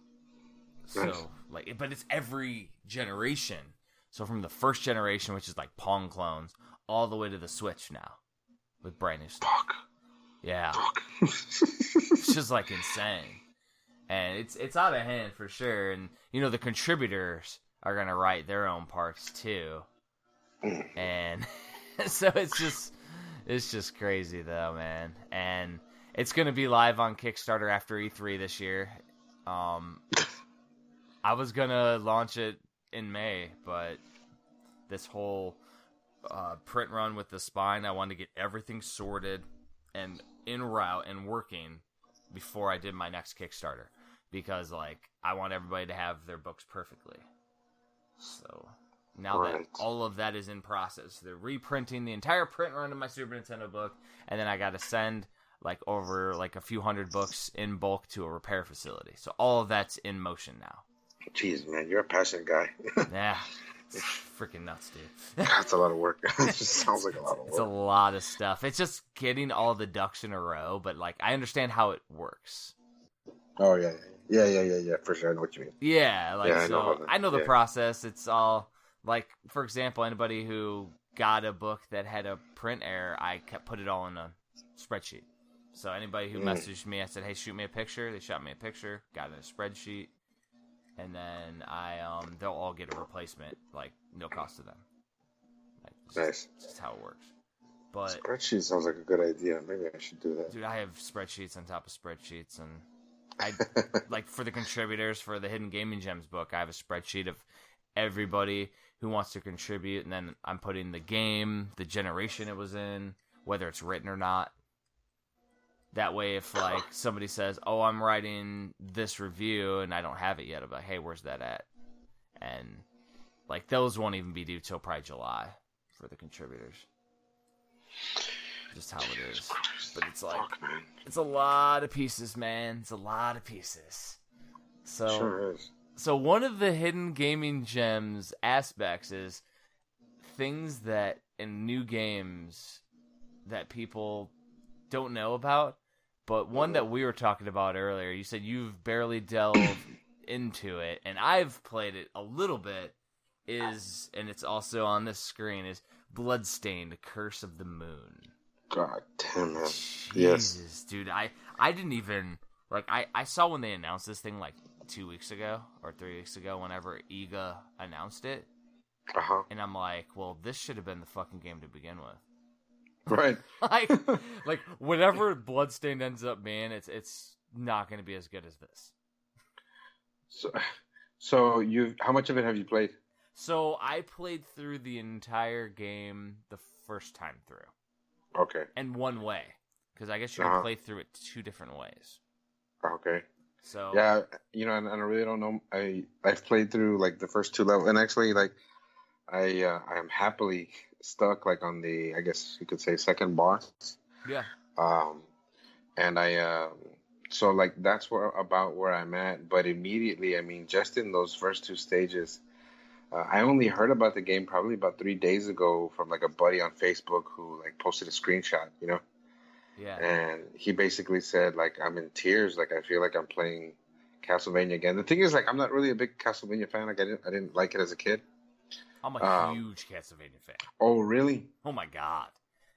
So Nice. like, but it's every generation. So from the first generation, which is like Pong clones, all the way to the Switch now, with brand new stuff. Fuck. Yeah, Fuck. it's just like insane, and it's it's out of hand for sure. And you know the contributors are gonna write their own parts too, Mm. and so it's just it's just crazy though, man. And it's gonna be live on Kickstarter after E3 this year. Um, I was gonna launch it in May, but this whole uh, print run with the spine, I wanted to get everything sorted and in route and working before I did my next Kickstarter because, like, I want everybody to have their books perfectly. So now Right. that all of that is in process, they're reprinting the entire print run of my Super Nintendo book, and then I got to send like over like a few hundred books in bulk to a repair facility. So all of that's in motion now. Jeez, man, you're a passionate guy. Yeah, it's freaking nuts, dude. That's a lot of work. it just sounds like a lot of work. It's a lot of stuff. It's just getting all the ducks in a row, but like I understand how it works. Oh yeah, yeah, yeah, yeah, yeah. For sure, I know what you mean. Yeah, like Yeah, I know the- I know the yeah. process. It's all like for example, anybody who got a book that had a print error, I kept put it all in a spreadsheet. So anybody who Mm. messaged me, I said, "Hey, shoot me a picture." They shot me a picture, got it in a spreadsheet, and then I um they'll all get a replacement, like no cost to them. Like, it's Nice. just how it works. But Spreadsheet sounds like a good idea. Maybe I should do that. dude, I have spreadsheets on top of spreadsheets, and I like for the contributors for the Hidden Gaming Gems book, I have a spreadsheet of everybody who wants to contribute, and then I'm putting the game, the generation it was in, whether it's written or not. That way, if like somebody says, "Oh, I'm writing this review and I don't have it yet," be like, "Hey, where's that at?" And like those won't even be due till probably July for the contributors. Just how it is. But it's like it's a lot of pieces, man. It's a lot of pieces. So Sure is. So one of the hidden gaming gems aspects is things that in new games that people don't know about. But one that we were talking about earlier, you said you've barely delved into it, and I've played it a little bit. Is and it's also on this screen is Bloodstained: Curse of the Moon. God damn it. Jesus, Yes. dude, I I didn't even like I I saw when they announced this thing like two weeks ago or three weeks ago, whenever IGA announced it, Uh huh. and I'm like, well, this should have been the fucking game to begin with. Right. like, like whatever Bloodstained ends up being, it's it's not going to be as good as this. So, so you, how much of it have you played? So I played through the entire game the first time through, Okay. and one way, because I guess you Uh-huh. can play through it two different ways. Okay. So Yeah, you know, and, and I really don't know. I I've played through like the first two levels, and actually, like, I uh, I am happily stuck like on the I guess you could say second boss. yeah, Um, and I um, so like that's where about where I'm at. But immediately, I mean, just in those first two stages, uh, I only heard about the game probably about three days ago from like a buddy on Facebook who like posted a screenshot. You know. Yeah. and he basically said like I'm in tears, like I feel like I'm playing Castlevania again. The thing is, like I'm not really a big Castlevania fan. Like I didn't, I didn't like it as a kid. I'm a Um, huge Castlevania fan. Oh, really? Oh my god.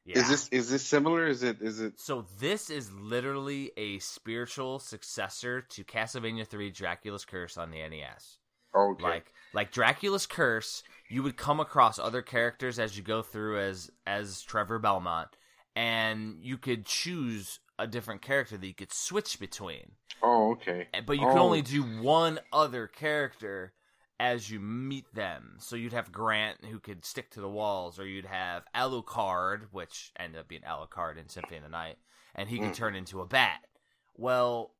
Yeah. Is this is this similar? Is it is it? so this is literally a spiritual successor to Castlevania 3 Dracula's Curse on the NES. Okay. Like like Dracula's Curse, you would come across other characters as you go through as as Trevor Belmont and you could choose a different character that you could switch between. oh, okay. But you could Oh. only do one other character as you meet them. So you'd have Grant who could stick to the walls, or you'd have Alucard, which ended up being Alucard in Symphony of the Night, and he could Mm. turn into a bat. Well,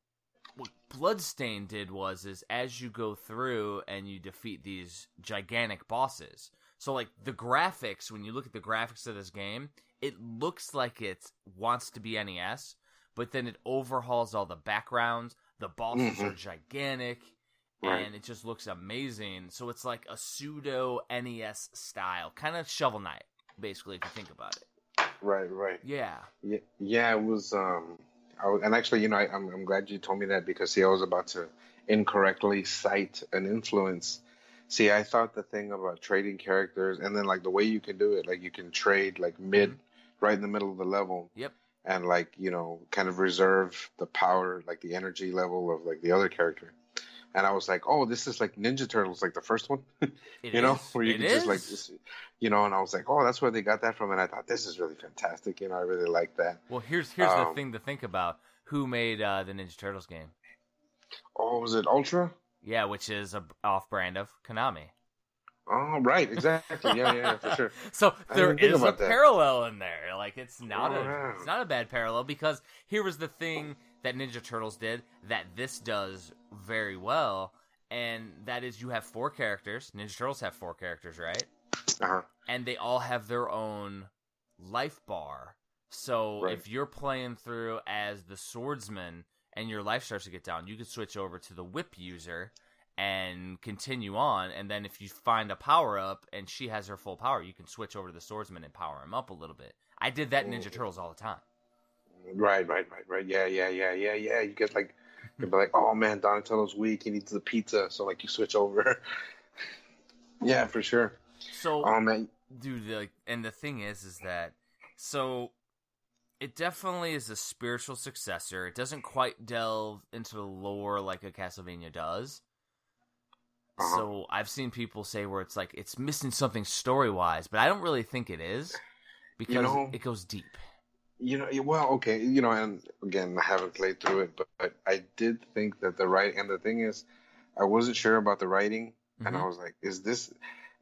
what Bloodstain did was is as you go through and you defeat these gigantic bosses. So like the graphics, when you look at the graphics of this game, it looks like it wants to be NES, but then it overhauls all the backgrounds. The bosses Mhm. are gigantic, Right. and it just looks amazing. So it's like a pseudo NES style, kind of Shovel Knight, basically, if you think about it. Right, right. Yeah. Yeah, yeah, it was. Um, I and actually, you know, I, I'm I'm glad you told me that because see, I was about to incorrectly cite an influence. See, I thought the thing about trading characters, and then like the way you can do it, like you can trade like mid, right in the middle of the level, Yep. and like you know, kind of reserve the power, like the energy level of like the other character. And I was like, oh, this is like Ninja Turtles, like the first one. You know, where you It can just like, just, you know, and I was like, oh, that's where they got that from, and I thought this is really fantastic. You know, I really like that. Well, here's here's the Um, thing to think about: who made uh, the Ninja Turtles game? Oh, was it Ultra? Yeah, which is a off-brand of Konami. Oh, right, exactly. Yeah, yeah, for sure. So there is a that. parallel in there. Like it's not Oh, a it's not a bad parallel because here was the thing that Ninja Turtles did that this does very well, and that is you have four characters. Ninja Turtles have four characters, right? Uh-huh. and they all have their own life bar. So Right. if you're playing through as the swordsman and your life starts to get down, you can switch over to the whip user and continue on. And then if you find a power up and she has her full power, you can switch over to the swordsman and power him up a little bit. I did that in Ninja Turtles all the time. Right, right, right, right. Yeah, yeah, yeah, yeah, yeah. You get like, you'd be like, oh man, Donatello's weak. He needs the pizza. So like, you switch over. yeah, for sure. So Oh man, dude like and the thing is is that so it definitely is a spiritual successor it doesn't quite delve into the lore like a castlevania does Uh-huh. so i've seen people say where it's like it's missing something story-wise but i don't really think it is because know- it goes deep you know, well, okay, you know, and again, I haven't played through it, but, but I did think that the right and the thing is, I wasn't sure about the writing, and I Mhm. was like, is this?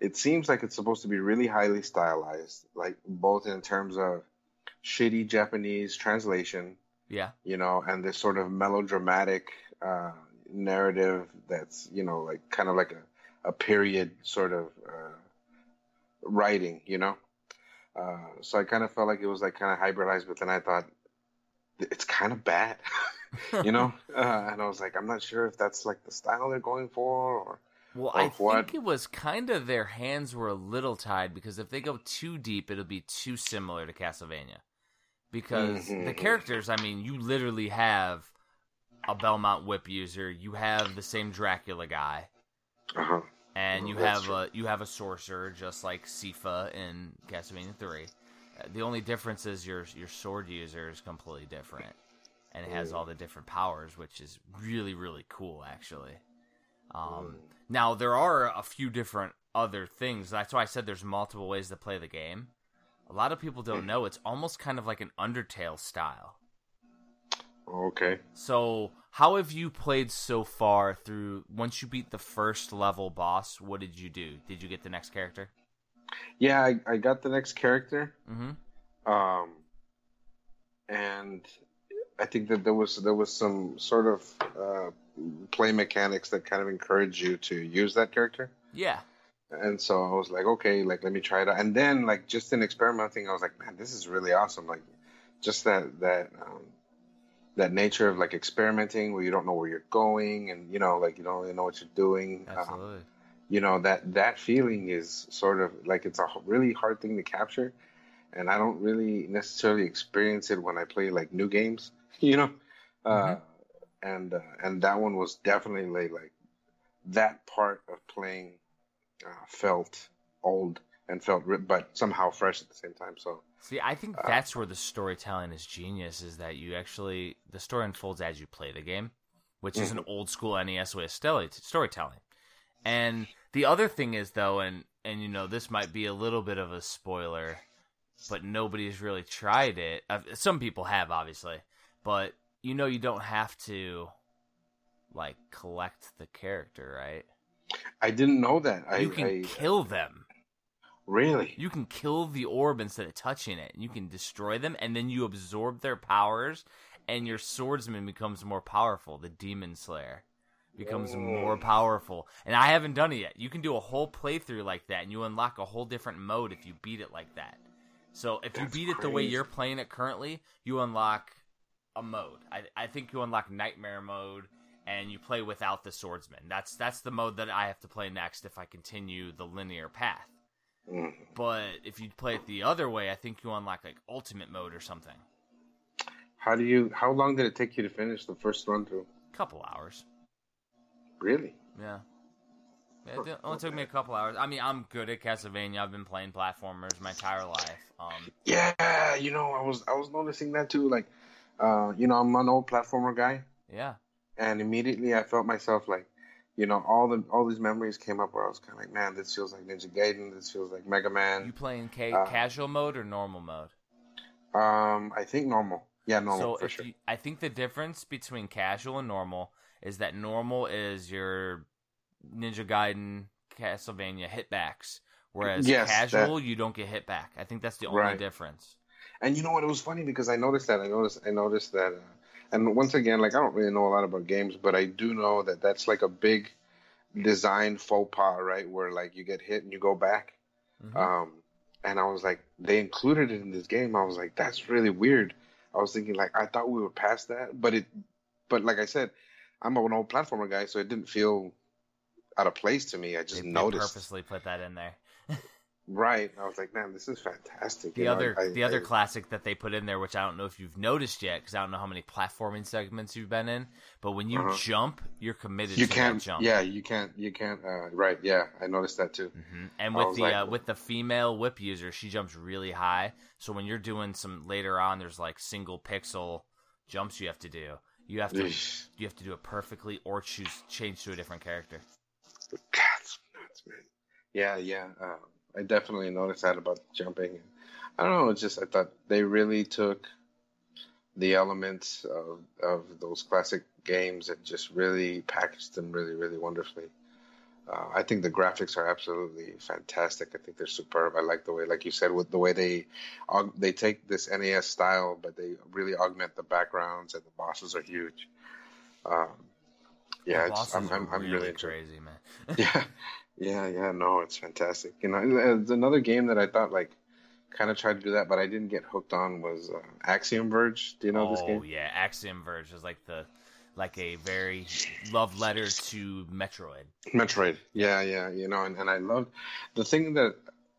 It seems like it's supposed to be really highly stylized, like both in terms of shitty Japanese translation, yeah you know, and this sort of melodramatic uh, narrative that's, you know, like kind of like a, a period sort of uh, writing, you know. Uh, so I kind of felt like it was like kind of hybridized, but then I thought it's kind of bad, you know. Uh, and I was like, I'm not sure if that's like the style they're going for, or well i what? think it was kind of their hands were a little tied because if they go too deep it'll be too similar to castlevania because the Mhm. characters i mean you literally have a belmont whip user you have the same dracula guy uh-huh. and you that's have a you have a sorcerer just like Sypha in Castlevania Three. Uh, The only difference is your your sword user is completely different, and it has all the different powers, which is really really cool actually. Um, Mm. now there are a few different other things. That's why I said there's multiple ways to play the game. A lot of people don't know it's almost kind of like an Undertale style. Okay. So, how have you played so far through once you beat the first level boss? What did you do? Did you get the next character? Yeah, I, I got the next character. Mm-hmm. Um, and I think that there was there was some sort of uh, play mechanics that kind of encourage you to use that character. Yeah. And so I was like, okay, like let me try it out. And then like just in experimenting, I was like, man, this is really awesome. Like just that that um, that nature of like experimenting where you don't know where you're going and you know like you don't really know what you're doing. Um, Absolutely. you know that that feeling is sort of like it's a really hard thing to capture and i don't really necessarily experience it when i play like new games you know uh, and uh, and that one was definitely like, like that part of playing uh, felt old and felt but somehow fresh at the same time so See, I think uh, that's where the storytelling is genius. Is that you actually the story unfolds as you play the game, which is an Mm-hmm. old school NES way of storytelling. And the other thing is though, and and you know this might be a little bit of a spoiler, but nobody's really tried it. Some people have, obviously, but you know you don't have to like collect the character, right? i didn't know that i, you can I kill them. Really You can kill the orb instead of touching it. You can destroy them, and then you absorb their powers, and your swordsman becomes more powerful, the Demon Slayer. becomes more powerful. And I haven't done it yet. You can do a whole playthrough like that, and you unlock a whole different mode if you beat it like that. So if you That's beat it the way you're playing it currently, you unlock a mode. I, I think you unlock nightmare mode, and you play without the swordsman. That's that's the mode that I have to play next if I continue the linear path. Mm. But if you play it the other way, I think you unlock like ultimate mode or something. How do you? How long did it take you to finish the first run through? A couple hours. Really? Yeah. It only took me a couple hours. I mean, I'm good at Castlevania. I've been playing platformers my entire life. Um, Yeah, you know, I was I was noticing that too. Like, uh, you know, I'm an old platformer guy, yeah, and immediately I felt myself like, you know, all the all these memories came up where I was kind of like, man, this feels like Ninja Gaiden. This feels like Mega Man. you playing ca- Uh, casual mode or normal mode? Um, I think normal. Yeah, normal so for if sure. you, I think the difference between casual and normal is that normal is your Ninja Gaiden, Castlevania hitbacks, whereas Yes, casual you don't get hit back. I think that's the only Right. difference. And you know what? It was funny because I noticed that. I noticed. I noticed that. Uh, and once again, like I don't really know a lot about games, but I do know that that's like a big design faux pas, right? Where like you get hit and you go back. Mhm. Um, and I was like, they included it in this game. I was like, that's really weird. I was thinking like I thought we were past that, but it, but like I said, I'm an old platformer guy, so it didn't feel out of place to me. I just they, they purposely put that in there. Right. I was like, man, this is fantastic. The You know, other I- the other I- classic that they put in there, which I don't know if you've noticed yet, because I don't know how many platforming segments you've been in, but when you Uh-huh. jump, you're committed you to can't. that jump. Yeah, you can't. You can't. Uh, right. Yeah, I noticed that too. hmm And with the like- uh, with the female whip user, she jumps really high. So when you're doing some later on, there's like single pixel jumps you have to do. You have to Eesh. you have to do it perfectly or choose change to a different character. That's nuts, man. Yeah, yeah. Uh, I definitely noticed that about jumping. I don't know. It's just I thought they really took the elements of of those classic games and just really packaged them really, really wonderfully. Uh, I think the graphics are absolutely fantastic. I think they're superb. I like the way, like you said, with the way they they take this NES style, but they really augment the backgrounds and the bosses are huge. Um, yeah, I'm, I'm, I'm really enjoying. crazy, man. yeah, yeah, yeah. No, it's fantastic. You know, it's another game that I thought like kind of tried to do that, but I didn't get hooked on was uh, Axiom Verge. Do you know oh this game? Oh yeah, Axiom Verge is like the like a very love letter to Metroid. Metroid. Yeah, yeah. You know, and, and I loved the thing that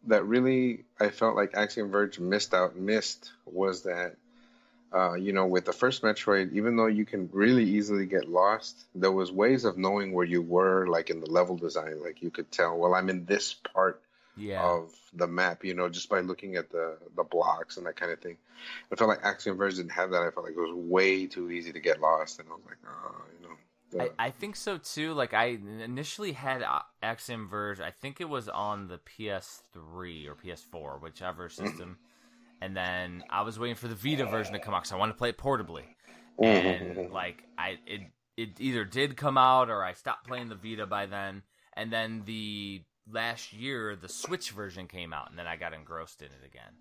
that really I felt like Axiom Verge missed out missed was that. Uh, you know, with the first Metroid, even though you can really easily get lost, there was ways of knowing where you were, like in the level design. Like you could tell, well, I'm in this part Yeah. of the map, you know, just by looking at the the blocks and that kind of thing. I felt like Axiom Verge didn't have that. I felt like it was way too easy to get lost, and I was like, oh, you know. the- I, I think so too. Like I initially had uh, Axiom Verge. I think it was on the PS3 or PS4, whichever Mm-hmm. system. And then I was waiting for the Vita version to come out because I wanted to play it portably. Mm-hmm. And like I, it it either did come out or I stopped playing the Vita by then. And then the last year, the Switch version came out, and then I got engrossed in it again.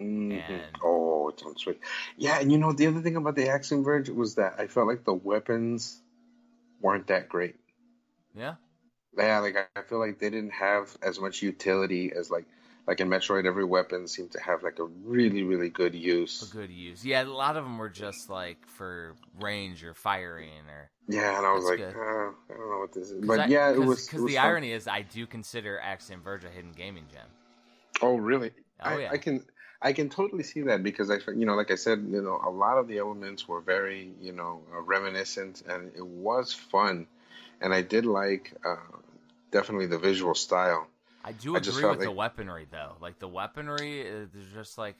Mhm. and- Oh, it's on Switch. Yeah, and you know the other thing about the Axiom Verge was that I felt like the weapons weren't that great. Yeah. Yeah, like I feel like they didn't have as much utility as like like in Metroid. Every weapon seemed to have like a really really good use. good use. Yeah, a lot of them were just like for range or firing or. Yeah, and I was That's like, uh, I don't know what this is, but I- yeah, it was. Because the fun. irony is, I do consider Axiom Verge a hidden gaming gem. Oh, really? Oh, I, yeah. I can I can totally see that because I, you know, like I said, you know, a lot of the elements were very, you know, uh, reminiscent, and it was fun, and I did like uh, definitely the visual style. I do I agree with the weaponry though. Like the weaponry, uh, there's just like,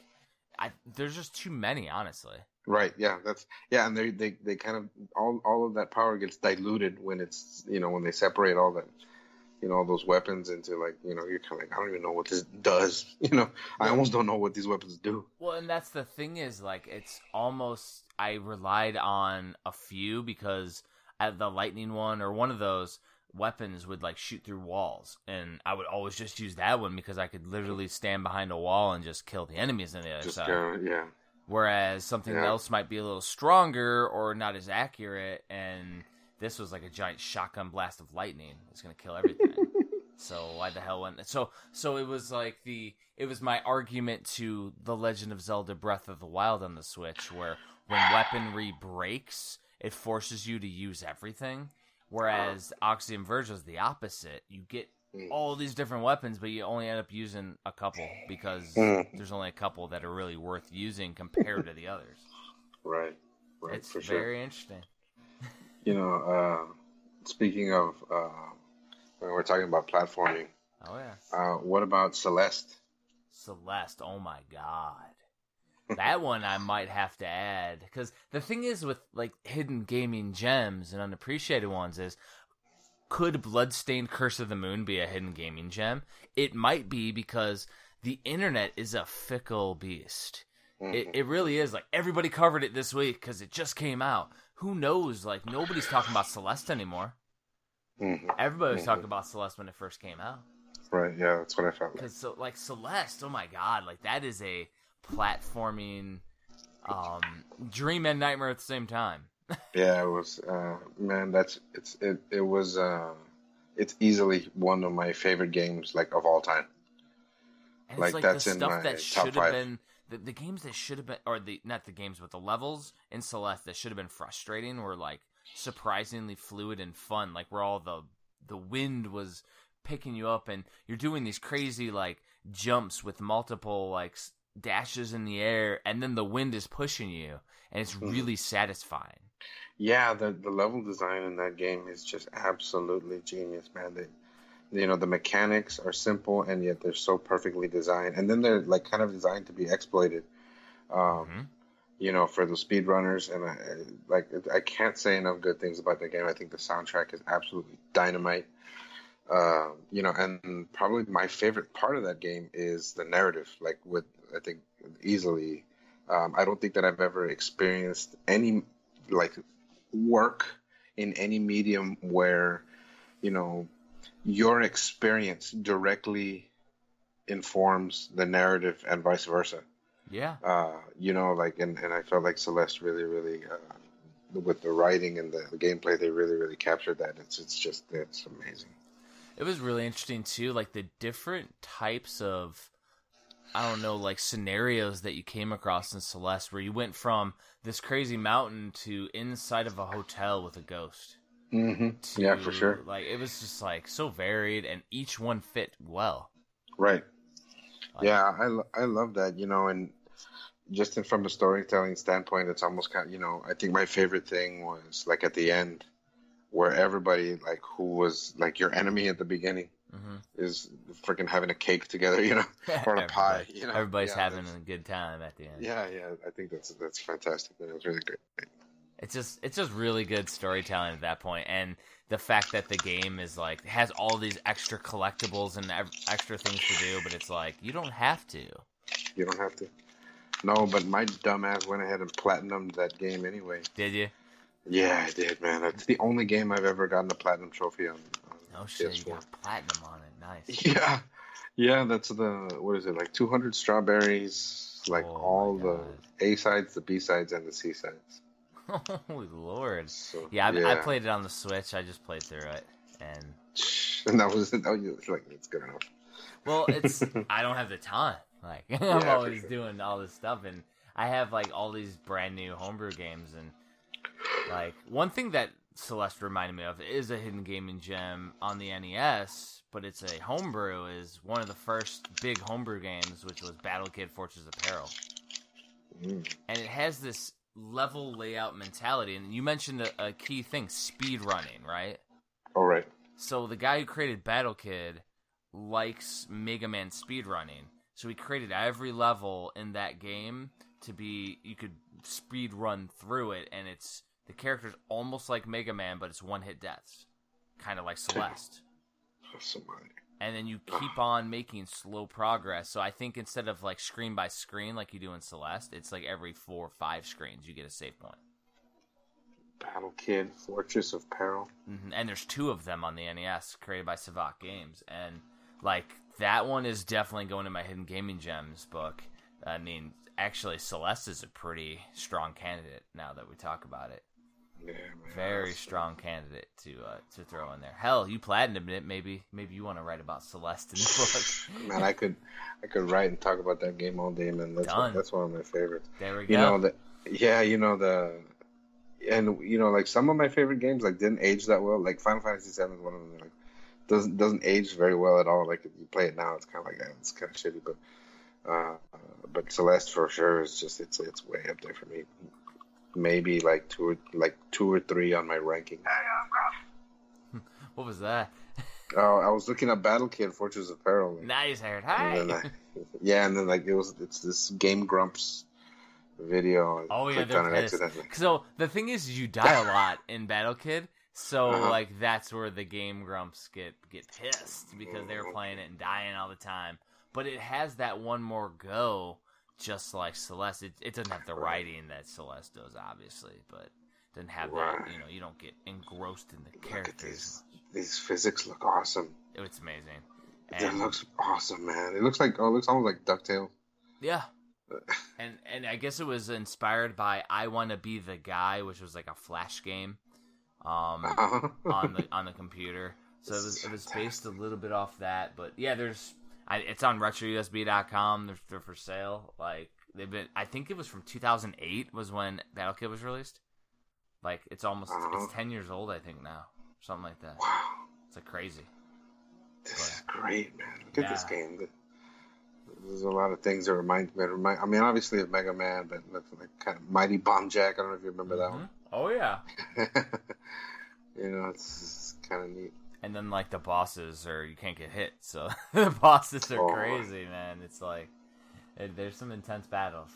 I there's just too many, honestly. Right? Yeah, that's yeah, and they they they kind of all all of that power gets diluted when it's you know when they separate all that. You know all those weapons into like you know you're kind of like I don't even know what this does. You know I almost don't know what these weapons do. Well, and that's the thing is like it's almost I relied on a few because at the lightning one or one of those weapons would like shoot through walls, and I would always just use that one because I could literally stand behind a wall and just kill the enemies on the other Just side. of yeah. Whereas something Yeah. else might be a little stronger or not as accurate, and This was like a giant shotgun blast of lightning. It's gonna kill everything. so why the hell wouldn't so so it was like the it was my argument to the Legend of Zelda Breath of the Wild on the Switch, where when weaponry breaks, it forces you to use everything. Whereas Axiom Verge is the opposite. You get Mm. all these different weapons, but you only end up using a couple because Mm. there's only a couple that are really worth using compared to the others. Right. Right. it's for sure. very interesting. You know, uh, speaking of uh, when we're talking about platforming, Oh yeah, uh, what about Celeste? Celeste. Oh my god, that one I might have to add because the thing is with like hidden gaming gems and unappreciated ones is. Could Bloodstained Curse of the Moon be a hidden gaming gem? It might be because the internet is a fickle beast. It, it really is. Like everybody covered it this week because it just came out. Who knows? Like nobody's talking about Celeste anymore. Mhm. Everybody was Mhm. talking about Celeste when it first came out. Right. Yeah, that's what I felt like. Because so like Celeste, oh my god, like that is a platforming um dream and nightmare at the same time. Yeah, it was. Uh, man, that's it's it. It was. Uh, it's easily one of my favorite games, like of all time. And Like, it's like that's the in stuff my that top should have five. been the, the games that should have been or the not the games but the levels in Celeste that should have been frustrating were like surprisingly fluid and fun. Like where all the the wind was picking you up and you're doing these crazy like jumps with multiple like dashes in the air and then the wind is pushing you and it's Mhm. really satisfying. Yeah, the the level design in that game is just absolutely genius, man. They, you know, the mechanics are simple and yet they're so perfectly designed, and then they're like kind of designed to be exploited. Um, Mhm. You know, for the speedrunners, and I, like I can't say enough good things about the game. I think the soundtrack is absolutely dynamite. Uh, you know, and probably my favorite part of that game is the narrative. Like with, I think easily, um, I don't think that I've ever experienced any like work in any medium where you know your experience directly informs the narrative and vice versa. Yeah. uh you know like and, and i felt like celeste really really uh, with the writing and the, the gameplay they really really captured that. It's it's just it's amazing. It was really interesting too, like the different types of I don't know, like scenarios that you came across in Celeste where you went from this crazy mountain to inside of a hotel with a ghost. mm-hmm. To, yeah for sure Like it was just like so varied and each one fit well. right Like, yeah I, I love that you know and just in, from the storytelling standpoint it's almost kind Of, you know i think my favorite thing was like at the end where everybody like who was like your enemy at the beginning mhm. is freaking having a cake together you know or a pie you know Everybody's Yeah, having a good time at the end. yeah yeah i think that's that's fantastic it was really great It's just it's just really good storytelling at that point, and the fact that the game is like has all these extra collectibles and ev- extra things to do, but it's like you don't have to. you don't have to no but my dumbass went ahead and platinumed that game anyway Did you? yeah i did man that's the only game i've ever gotten a platinum trophy on Oh shit, you PS4. got platinum on it. Nice. Yeah, yeah, that's the what is it like? Two hundred strawberries, like Oh all the A sides, the B sides, and the C sides. Holy lord. So Yeah, I, I played it on the Switch. I just played through it, and and that was that was like it's good enough. well, it's I don't have the time. Like I'm Yeah, always sure. doing all this stuff, and I have like all these brand new homebrew games, and like one thing that Celeste reminded me of is a hidden gaming gem on the NES, but it's a homebrew. Is one of the first big homebrew games, which was Battle Kid Fortress of Peril. Mm. and it has this level layout mentality. And you mentioned a, a key thing: speed running, right? All right. So the guy who created Battle Kid likes Mega Man speed running, So he created every level in that game to be you could speed run through it and it's the character's almost like Mega Man but it's one hit deaths. Kind of like Celeste. Somebody. And then you keep on making slow progress. So I think instead of like screen by screen like you do in Celeste, it's like every 4 or 5 screens you get a save point. Battle Kid, Fortress of Peril. Mhm, and there's two of them on the NES created by Sivak Games, and like that one is definitely going in my hidden gaming gems book. I mean, actually, Celeste is a pretty strong candidate now that we talk about it. Yeah, man. Very strong candidate to uh, to throw in there. Hell, you platinumed it. Maybe maybe you want to write about Celeste in the book. Man, I could, I could write and talk about that game all day, man. That's Done. one, that's one of my favorites. There we go. You know the, yeah, you know the, and you know like some of my favorite games like didn't age that well. Like Final Fantasy VII is one of them. Like doesn't doesn't age very well at all. Like if you play it now, it's kind of like it's kind of shitty. But uh, but Celeste for sure is just it's it's way up there for me. Maybe like two or like two or three on my ranking. what was that? Oh, I was looking at Battle Kid Fortress of Peril. Like, Nice hair. and Hi. then I, yeah, and then like it was it's this Game Grumps video. Oh yeah, clicked they're pissed. So the thing is, you die a lot in Battle Kid. So Uh-huh. like that's where the game grumps get get pissed because they were playing it and dying all the time. But it has that one more go, just like Celeste. It, it doesn't have the writing that Celeste does, obviously, but doesn't have Right. that. You know, you don't get engrossed in the characters. these these physics look awesome. It's amazing. It And looks awesome, man. It looks like oh, it looks almost like Ducktales. Yeah. And and I guess it was inspired by I Want to Be the Guy, which was like a flash game um on the on the computer. So it was it was based a little bit off that, but yeah, there's I, it's on retrousb.com. They're, they're for sale. Like they've been I think it was from 2008 was when Battle Kid was released. Like it's almost Uh-huh. it's 10 years old I think now. Something like that. wow, It's like crazy. this is great, man. Look at this game. There's a lot of things that remind me. Remind, I mean, obviously of Mega Man, but like, kind of Mighty Bomb Jack. I don't know if you remember that Mhm. Oh yeah. you know, it's, it's kind of neat. And then like the bosses are you can't get hit so the bosses are Oh. crazy man it's like it, there's some intense battles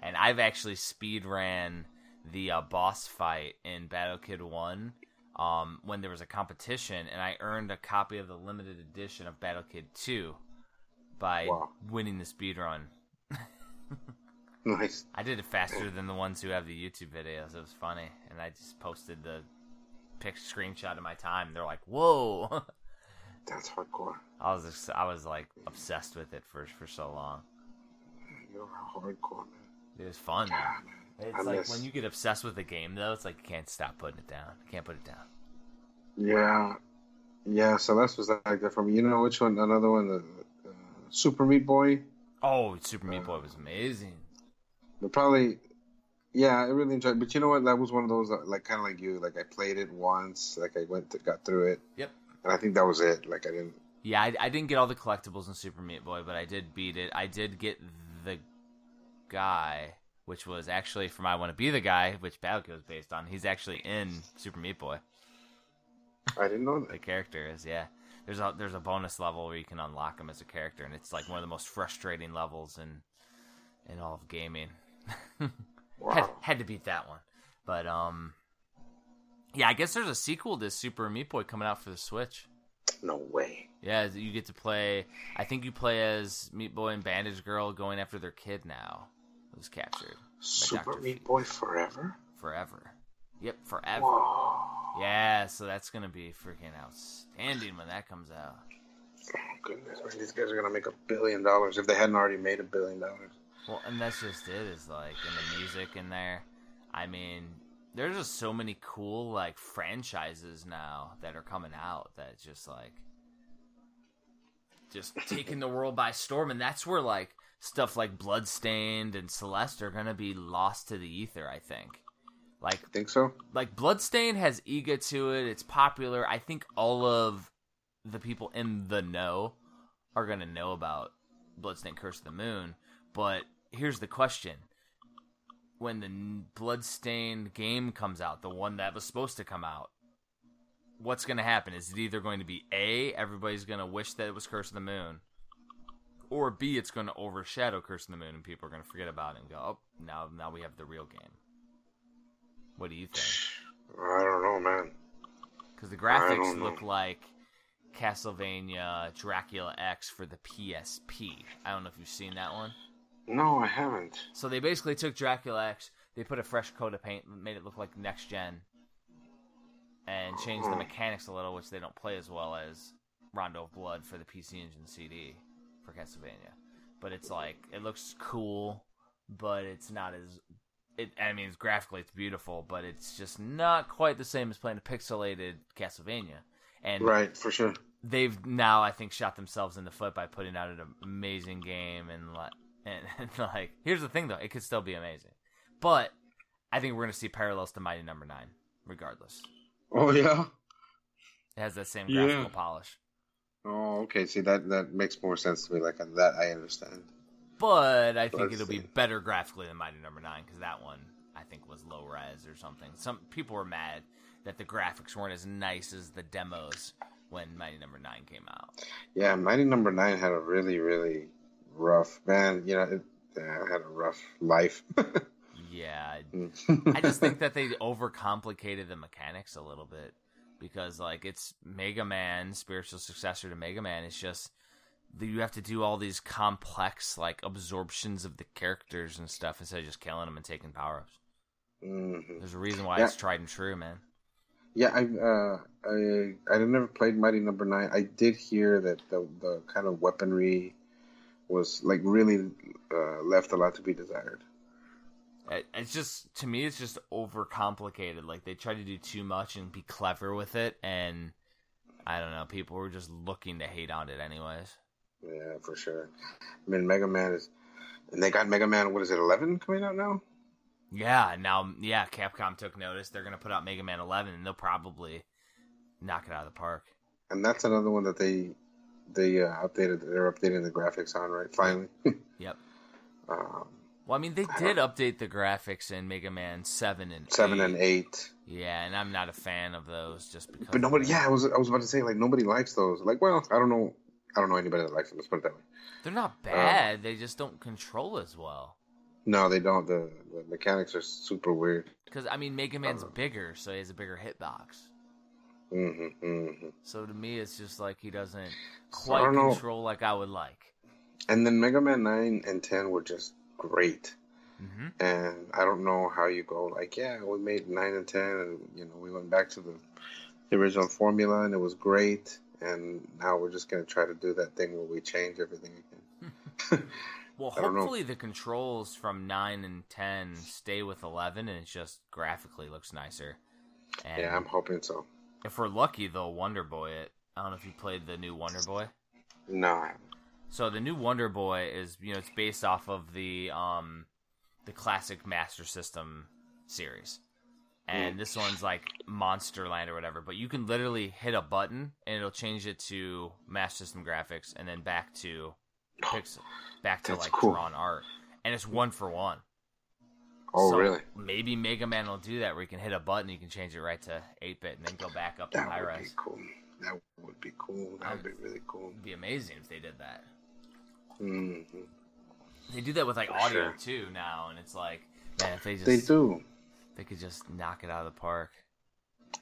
and i've actually speed ran the uh, boss fight in battle kid 1 um, when there was a competition and i earned a copy of the limited edition of battle kid 2 by Wow. winning the speed run Nice. i did it faster than the ones who have the youtube videos it was funny and i just posted the pic screenshot of my time they're like whoa That's hardcore. I was ex- I was like obsessed with it for for so long. You're hardcore, man. It was fun. Yeah. It's I like miss- when you get obsessed with a game though, it's like you can't stop putting it down. You can't put it down. Yeah, yeah. Celeste was like that for me. You know which one? Another one, the uh, Super Meat Boy. Oh, Super Meat Boy was amazing. But probably, yeah, I really enjoyed. It. But you know what? That was one of those uh, like kind of like you. Like I played it once. Like I went to, got through it, Yep. and I think that was it. Like I didn't. Yeah, I, I didn't get all the collectibles in Super Meat Boy, but I did beat it. I did get the guy, which was actually from I Want to Be the Guy, which Battle was based on. He's actually in Super Meat Boy. I didn't know that. The character is yeah. There's a there's a bonus level where you can unlock him as a character, and it's like one of the most frustrating levels in in all of gaming. had, Wow. had to beat that one, but um, yeah, I guess there's a sequel to Super Meat Boy coming out for the Switch. No way. Yeah, you get to play. I think you play as Meat Boy and Bandage Girl going after their kid now, who's captured Super. Meat Feet. Boy forever. forever. Yep, forever. Whoa. Yeah, so that's gonna be freaking outstanding when that comes out. Oh, goodness, man, these guys are gonna make a billion dollars if they hadn't already made a billion dollars. Well, and that's just it. Is like in the music in there. I mean, there's just so many cool like franchises now that are coming out that just like just taking the world by storm, and that's where like stuff like Bloodstained and Celeste are gonna be lost to the ether. I think. Like I Think so? like Bloodstained has ego to it. It's popular. I think all of the people in the know are gonna know about Bloodstained Curse of the Moon. But here's the question: When the Bloodstained game comes out, the one that was supposed to come out, what's gonna happen? Is it either going to be A, everybody's gonna wish that it was Curse of the Moon, or B, it's gonna overshadow Curse of the Moon and people are gonna forget about it and go, oh, now now we have the real game. What do you think? I don't know, man. Because the graphics look like Castlevania Dracula X for the PSP. I don't know if you've seen that one. No, I haven't. So they basically took Dracula X, they put a fresh coat of paint, made it look like next gen, and changed the Hmm. mechanics a little, which they don't play as well as Rondo of Blood for the PC Engine CD for Castlevania. But it's like it looks cool, but it's not as it. I mean, it's graphically it's beautiful, but it's just not quite the same as playing a pixelated Castlevania. And right, for sure. They've now, I think, shot themselves in the foot by putting out an amazing game and like, and, and like, here's the thing though, it could still be amazing, but I think we're gonna see parallels to Mighty Number no. Nine, regardless. Oh yeah, it has that same graphical yeah. polish. Oh, okay. See that that makes more sense to me. Like that, I understand. But I think Let's it'll see. be better graphically than Mighty Number no. Nine because that one I think was low res or something. Some people were mad that the graphics weren't as nice as the demos when Mighty Number no. Nine came out. Yeah, Mighty Number no. Nine had a really really rough man. You know, it, yeah, had a rough life. yeah, I just think that they overcomplicated the mechanics a little bit because like it's Mega Man, spiritual successor to Mega Man. It's just you have to do all these complex like absorptions of the characters and stuff instead of just killing them and taking power ups. Mm-hmm. There's a reason why yeah. it's tried and true, man. Yeah, I uh, I I never played Mighty Number no. Nine. I did hear that the the kind of weaponry was like really uh, left a lot to be desired. It's just to me, it's just overcomplicated. Like they try to do too much and be clever with it, and I don't know. People were just looking to hate on it, anyways. Yeah, for sure. I mean, Mega Man is, and they got Mega Man. What is it, eleven coming out now? Yeah, now yeah, Capcom took notice. They're gonna put out Mega Man eleven, and they'll probably knock it out of the park. And that's another one that they they uh, updated. They're updating the graphics on right finally. yep. Um, well, I mean, they did update the graphics in Mega Man Seven and Seven 8. and Eight. Yeah, and I'm not a fan of those just because. But nobody, yeah, I was I was about to say like nobody likes those. Like, well, I don't know, I don't know anybody that likes them. Let's put it that way. They're not bad. Um, they just don't control as well. No, they don't. The, the mechanics are super weird. Because I mean, Mega Man's uh, bigger, so he has a bigger hitbox. Mm-hmm, mm-hmm. So to me, it's just like he doesn't quite control know. like I would like. And then Mega Man Nine and Ten were just great. Mm-hmm. And I don't know how you go like, yeah, we made nine and ten, and you know, we went back to the, the original formula, and it was great. And now we're just gonna try to do that thing where we change everything again. well, hopefully the controls from nine and ten stay with eleven, and it just graphically looks nicer. And yeah, I'm hoping so. If we're lucky, they'll Wonder Boy it. I don't know if you played the new Wonder Boy. No, So the new Wonder Boy is you know it's based off of the um the classic Master System series. And mm. this one's like Monsterland or whatever, but you can literally hit a button and it'll change it to Master System graphics and then back to pixel back to like cool. drawn art. And it's one for one. Oh, so really? Maybe Mega Man will do that where you can hit a button, you can change it right to 8 bit, and then go back up to high res. Cool. That would be cool. That would be really cool. It'd be amazing if they did that. Mm-hmm. They do that with like For audio sure. too now, and it's like, man, if they just they do, they could just knock it out of the park.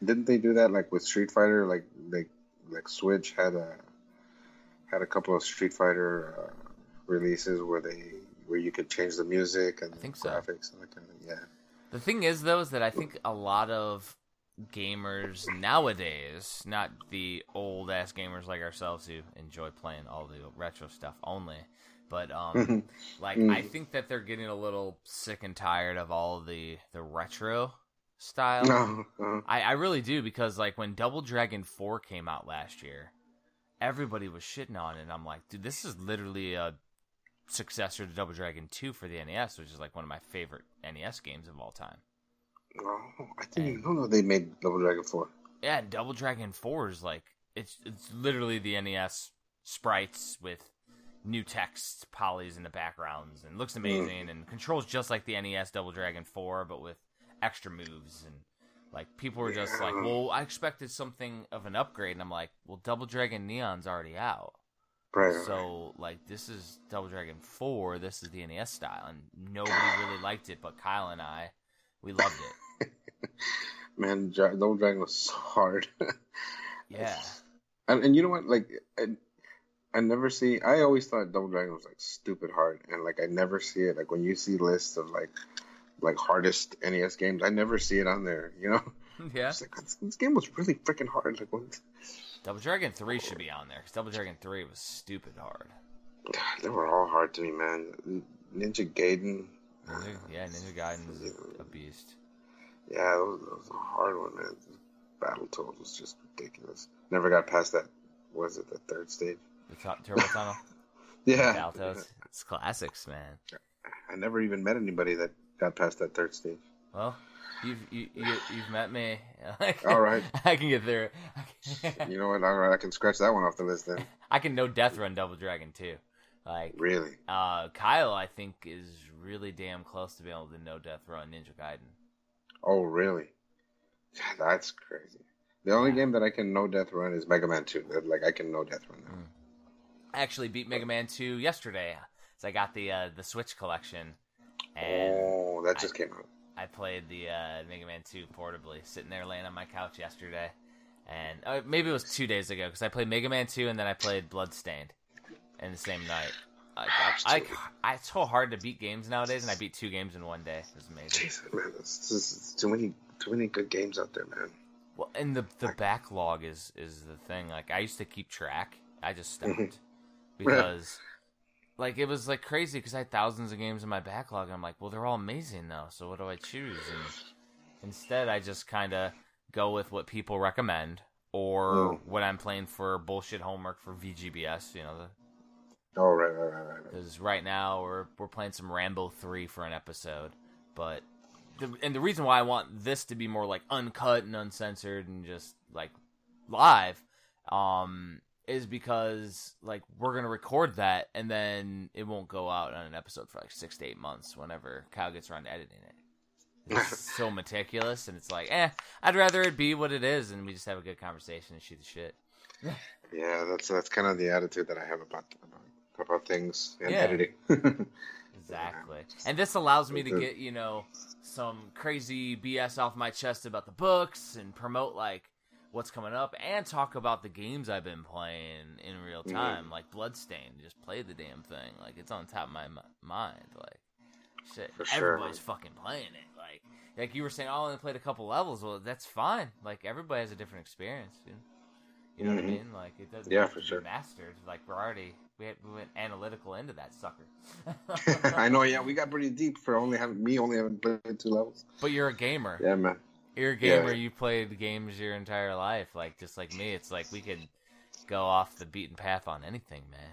Didn't they do that like with Street Fighter? Like like like Switch had a had a couple of Street Fighter uh, releases where they where you could change the music and I think graphics and that kind of yeah. The thing is though is that I think a lot of gamers nowadays, not the old ass gamers like ourselves who enjoy playing all the retro stuff only, but um, mm-hmm. like I mm. think that they're getting a little sick and tired of all the the retro style. Uh-huh. I I really do because like when Double Dragon Four came out last year, everybody was shitting on it. and I'm like, dude, this is literally a successor to Double Dragon 2 for the NES, which is like one of my favorite NES games of all time. Oh, I didn't and, know they made Double Dragon 4. Yeah, Double Dragon 4 is like it's it's literally the NES sprites with new text polys in the backgrounds and looks amazing mm. and controls just like the NES Double Dragon 4 but with extra moves and like people were just yeah. like, "Well, I expected something of an upgrade." And I'm like, "Well, Double Dragon Neon's already out." Right. So like this is Double Dragon 4, this is the NES style and nobody really liked it but Kyle and I we loved it. Man, Double Dragon was so hard. yeah. And, and you know what like I I never see. I always thought Double Dragon was like stupid hard, and like I never see it. Like when you see lists of like like hardest NES games, I never see it on there. You know? Yeah. Like, this, this, game was really freaking hard. Like what? Double Dragon Three should be on there because Double Dragon Three was stupid hard. They were all hard to me, man. Ninja Gaiden. Ninja, yeah, Ninja Gaiden's a beast. Yeah, that was, that was a hard one, man. Battletoads was just ridiculous. Never got past that. Was it the third stage? The top, Turbo Tunnel. Yeah. Battletoads. It's classics, man. I never even met anybody that got past that third stage. Well, you've you, you you've met me. Like, All right. I can get through it. You know what? All right, I can scratch that one off the list then. I can no death run Double Dragon too. Like Really? uh, Kyle, I think is really damn close to being able to no death run Ninja Gaiden. Oh, really? That's crazy. The only game that I can no death run is Mega Man 2. Like, I can no death run that. I actually beat Mega Man 2 yesterday. So I got the uh, the Switch collection, and Oh, that just came out. I played the uh, Mega Man 2 portably, sitting there laying on my couch yesterday, and uh, maybe it was two days ago because I played Mega Man 2 and then I played Bloodstained in the same night. Like, I, I, I, it's so hard to beat games nowadays, and I beat two games in one day. It's amazing. Jesus, man, it's just too many, too many good games out there, man. Well, and the the backlog is is the thing. Like I used to keep track. I just stopped because like it was like crazy because I had thousands of games in my backlog. And I'm like, well, they're all amazing though. So what do I choose? And instead, I just kind of go with what people recommend or Mm. what I'm playing for bullshit homework for VGBS. You know, Oh, right, right, right, right. right. because right now we're we're playing some Rambo three for an episode, but the, and the reason why I want this to be more like uncut and uncensored and just like live, um, is because like we're gonna record that and then it won't go out on an episode for like six to eight months whenever Kyle gets around to editing it. It's so meticulous and it's like, eh, I'd rather it be what it is and we just have a good conversation and shoot the shit. Yeah, that's that's kind of the attitude that I have about about, about things and Yeah. editing. Exactly. And this allows me to get, you know, some crazy BS off my chest about the books and promote like what's coming up and talk about the games I've been playing in real Mhm. time, like Bloodstained. Just play the damn thing. Like it's on top of my mi- mind. Like shit, For sure. everybody's fucking playing it. Like like you were saying, oh, I only played a couple levels. Well, that's fine. Like everybody has a different experience. You know, you know what I Mhm. mean? Like it doesn't Yeah, for sure. mastered. Like we're already we, had, we went analytical into that sucker. I know. Yeah, we got pretty deep for only having me only having played two levels. But you're a gamer. Yeah, man. You're a Yeah. gamer. You played games your entire life, like just like me. It's like we could go off the beaten path on anything, man.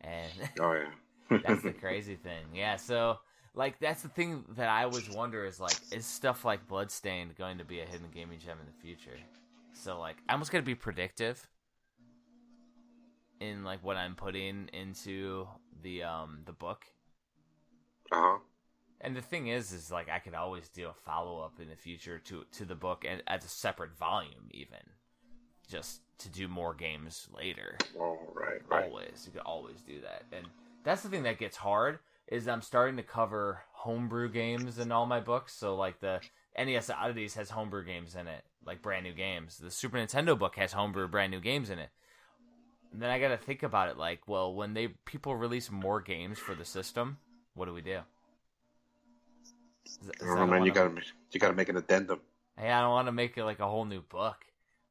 And Oh yeah. that's the crazy thing. Yeah. So like that's the thing that I always wonder is like is stuff like Bloodstained going to be a hidden gaming gem in the future? So like I'm just gonna be predictive in like what I'm putting into the um the book. Uh huh. And the thing is, is like I could always do a follow up in the future to to the book and as a separate volume, even just to do more games later. Oh right, right. Always, you could always do that, and that's the thing that gets hard is I'm starting to cover homebrew games in all my books. So like the NES Oddities has homebrew games in it, like brand new games. The Super Nintendo book has homebrew brand new games in it. And then I got to think about it like, well, when they people release more games for the system, what do we do? Is- is I that don't know, man. You gotta you gotta make an addendum. Hey, I don't want to make it like a whole new book.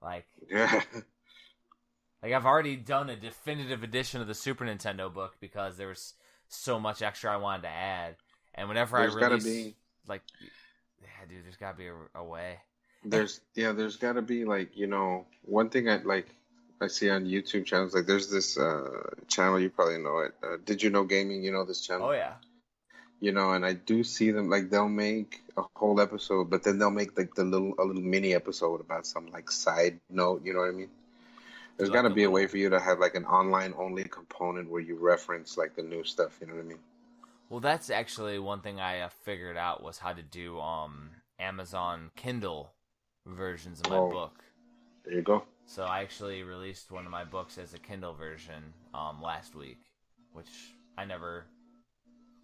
Like, Yeah. like I've already done a definitive edition of the Super Nintendo book because there was so much extra I wanted to add. And whenever There's I release, be- like, yeah, dude, there's gotta be a, a way. There's yeah. There's gotta be like you know one thing I like. I see on YouTube channels like there's this uh, channel you probably know it. Uh, Did you know gaming? You know this channel. Oh yeah, you know, and I do see them like they'll make a whole episode, but then they'll make like the little a little mini episode about some like side note. You know what I mean? There's got to be a way for you to have like an online only component where you reference like the new stuff. You know what I mean? well, that's actually one thing I uh, figured out was how to do um Amazon Kindle versions of my Oh. book. There you go. So I actually released one of my books as a Kindle version um, last week, which I never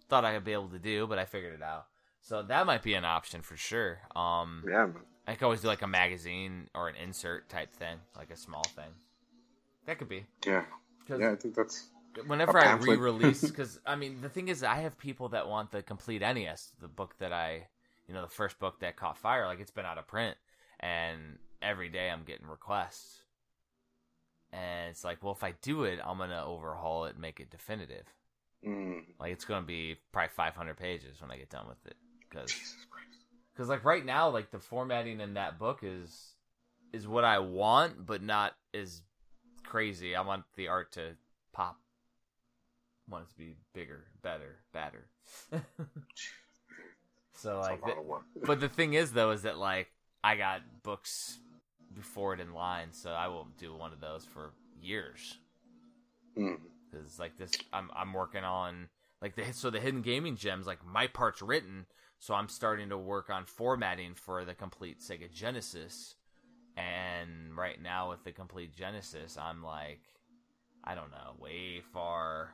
thought I'd be able to do, but I figured it out. So that might be an option for sure. Um, Yeah. I could always do like a magazine or an insert type thing, like a small thing. That could be. Yeah. yeah. I think that's whenever I re-release, because I mean, the thing is, I have people that want the complete NES, the book that I, you know, the first book that caught fire. Like it's been out of print, and every day I'm getting requests, and it's like, well, if I do it, I'm gonna overhaul it, and make it definitive. Mm. Like it's gonna be probably 500 pages when I get done with it, because because like right now, like the formatting in that book is is what I want, but not as crazy. I want the art to pop. I want it to be bigger, better, badder. so a like, the- but the thing is though, is that like I got books before it in line, so I won't do one of those for years. Mm. Because like this, I'm I'm working on like the so the hidden gaming gems. Like my part's written, so I'm starting to work on formatting for the complete Sega Genesis. And right now with the complete Genesis, I'm like, I don't know, way far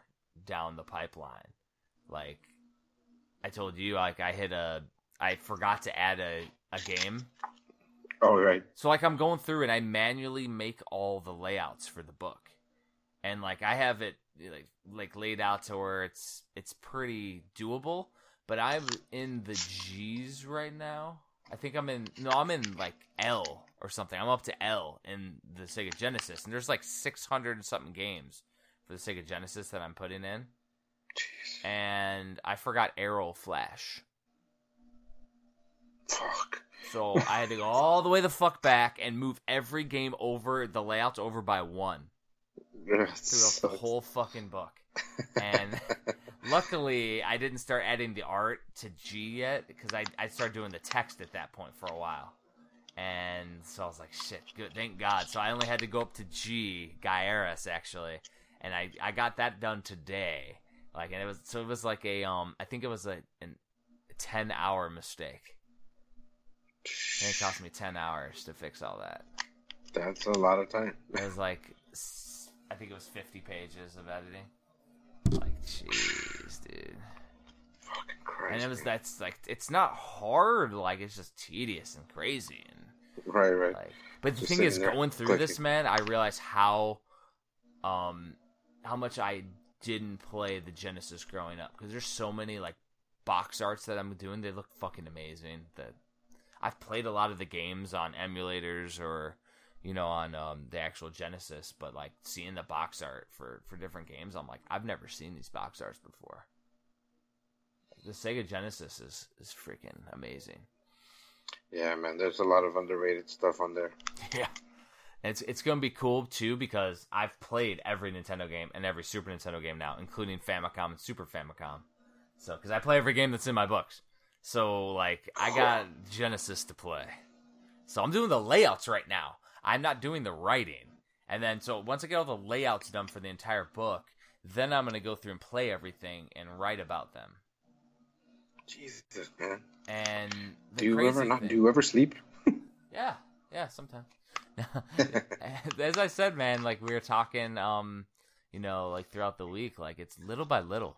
down the pipeline. Like I told you, like I hit a, I forgot to add a a game. Oh right. So like I'm going through and I manually make all the layouts for the book. And like I have it like like laid out to where it's it's pretty doable, but I'm in the G's right now. I think I'm in no, I'm in like L or something. I'm up to L in the Sega Genesis and there's like 600 and something games for the Sega Genesis that I'm putting in. Jeez. And I forgot Arrow Flash. Fuck. So I had to go all the way the fuck back and move every game over the layouts over by one Throughout the whole fucking book. And luckily, I didn't start adding the art to G yet because I I started doing the text at that point for a while. And so I was like, shit, good, thank God. So I only had to go up to G, Gaiares actually, and I I got that done today. Like, and it was so it was like a um I think it was a an, a ten hour mistake. And it cost me ten hours to fix all that. That's a lot of time. It was like, I think it was 50 pages of editing. Like, jeez, dude. Fucking Christ. And it was that's like, it's not hard. Like, it's just tedious and crazy and Right, right. like. But the Just thing is, going through this, man, I realized how, um, how much I didn't play the Genesis growing up because there's so many like box arts that I'm doing. They look fucking amazing. That I've played a lot of the games on emulators or you know on um, the actual Genesis, but like seeing the box art for for different games, I'm like I've never seen these box arts before. The Sega Genesis is is freaking amazing. Yeah, man. There's a lot of underrated stuff on there. Yeah. It's it's gonna be cool too because I've played every Nintendo game and every Super Nintendo game now, including Famicom and Super Famicom. So, because I play every game that's in my books, so like I got Genesis to play. So I'm doing the layouts right now. I'm not doing the writing, and then so once I get all the layouts done for the entire book, then I'm gonna go through and play everything and write about them. Jesus, man. And Do you ever not? thing- Do you ever sleep? Yeah, yeah, sometimes. As I said, man, like we were talking, um, you know, like throughout the week, like it's little by little.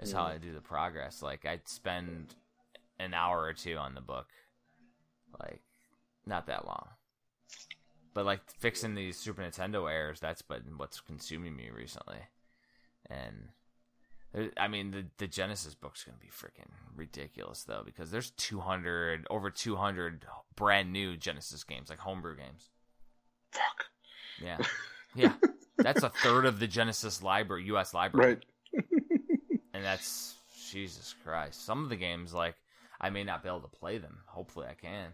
Is how Mm. I do the progress. Like I'd spend an hour or two on the book, like not that long. But like fixing these Super Nintendo errors, that's been what's consuming me recently. And I mean, the the Genesis book's gonna be freaking ridiculous though, because there's 200 over 200 brand new Genesis games, like homebrew games. Fuck. Yeah, yeah, that's a third of the Genesis library, U.S. library, Right. and that's Jesus Christ. Some of the games, like I may not be able to play them. Hopefully, I can.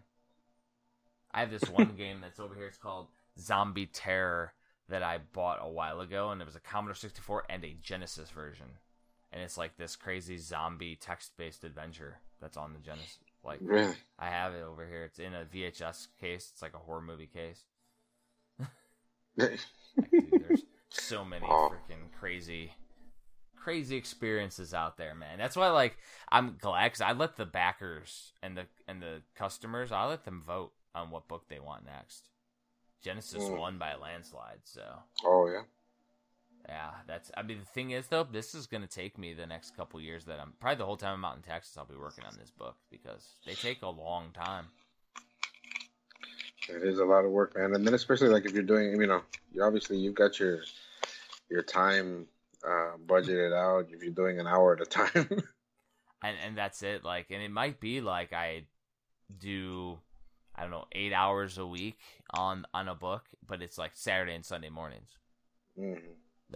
I have this one game that's over here. It's called Zombie Terror that I bought a while ago, and it was a Commodore 64 and a Genesis version. And it's like this crazy zombie text-based adventure that's on the Genesis. Like Really. I have it over here. It's in a VHS case. It's like a horror movie case. Like, dude, there's so many Oh. freaking crazy, crazy experiences out there, man. That's why, like, I'm glad because I let the backers and the and the customers, I let them vote on what book they want next. Genesis Mm. won by a landslide, so Oh yeah. yeah, that's. I mean, the thing is, though, this is gonna take me the next couple years. That I'm probably the whole time I'm out in Texas, I'll be working on this book because they take a long time. It is a lot of work, man. And then especially like if you're doing, you know, you obviously you've got your your time uh, budgeted out. If you're doing an hour at a time, and and that's it like and it might be like i do i don't know eight hours a week on on a book but it's like saturday and sunday mornings hmm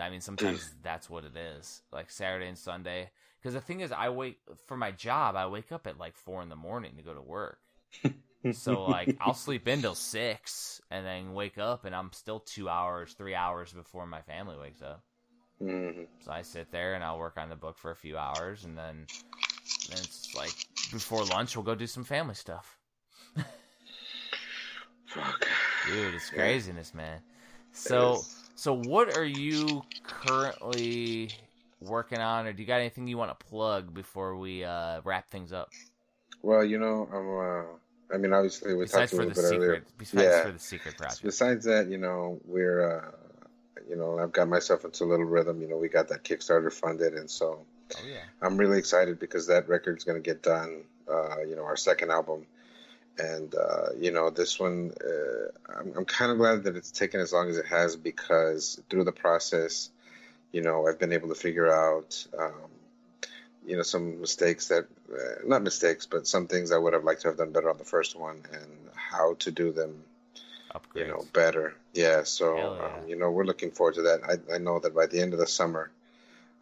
I mean, sometimes that's what it is, like Saturday and Sunday. Because the thing is, I wake for my job. I wake up at like four in the morning to go to work. so like, I'll sleep in till six, and then wake up, and I'm still two hours, three hours before my family wakes up. Mm-hmm. So I sit there and I'll work on the book for a few hours, and then, then it's like before lunch we'll go do some family stuff. Fuck. Dude, it's craziness, man. So, so what are you currently working on, or do you got anything you want to plug before we uh, wrap things up? Well, you know, I'm. Uh, I mean, obviously, we besides talked a little bit secret, earlier. besides Yeah. for the secret project. Besides that, you know, we're. Uh, you know, I've got myself into a little rhythm. You know, we got that Kickstarter funded, and so Oh yeah, I'm really excited because that record's going to get done. Uh, you know, our second album, and uh, you know, this one, uh, I'm, I'm kind of glad that it's taken as long as it has because through the process, you know, I've been able to figure out, um, you know, some mistakes that, uh, not mistakes, but some things I would have liked to have done better on the first one, and how to do them upgrades. you know better yeah so yeah. um, you know we're looking forward to that I, I know that by the end of the summer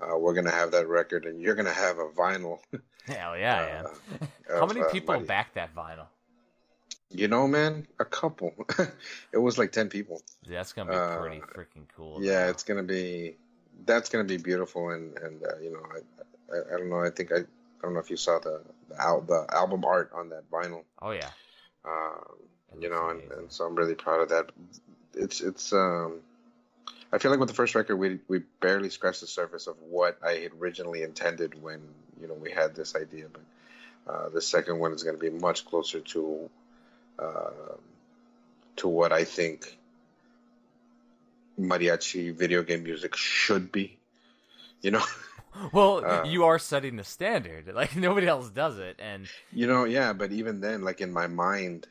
uh, we're gonna have that record and you're gonna have a vinyl Hell yeah, uh, How many uh, people Mighty. backed that vinyl? You know man a couple it was like 10 people That's gonna be Uh, pretty freaking cool. yeah though. it's gonna be that's gonna be beautiful and and uh, you know I, I i don't know i think i i don't know if you saw the the, al- the album art on that vinyl Oh yeah. um, you know, and, and so I'm really proud of that. It's it's um, I feel like with the first record we we barely scratched the surface of what I had originally intended when you know we had this idea, but uh, the second one is going to be much closer to uh, to what I think mariachi video game music should be. You know, Well, Uh, you are setting the standard. Like nobody else does it, and you know, yeah. But even then, like in my mind,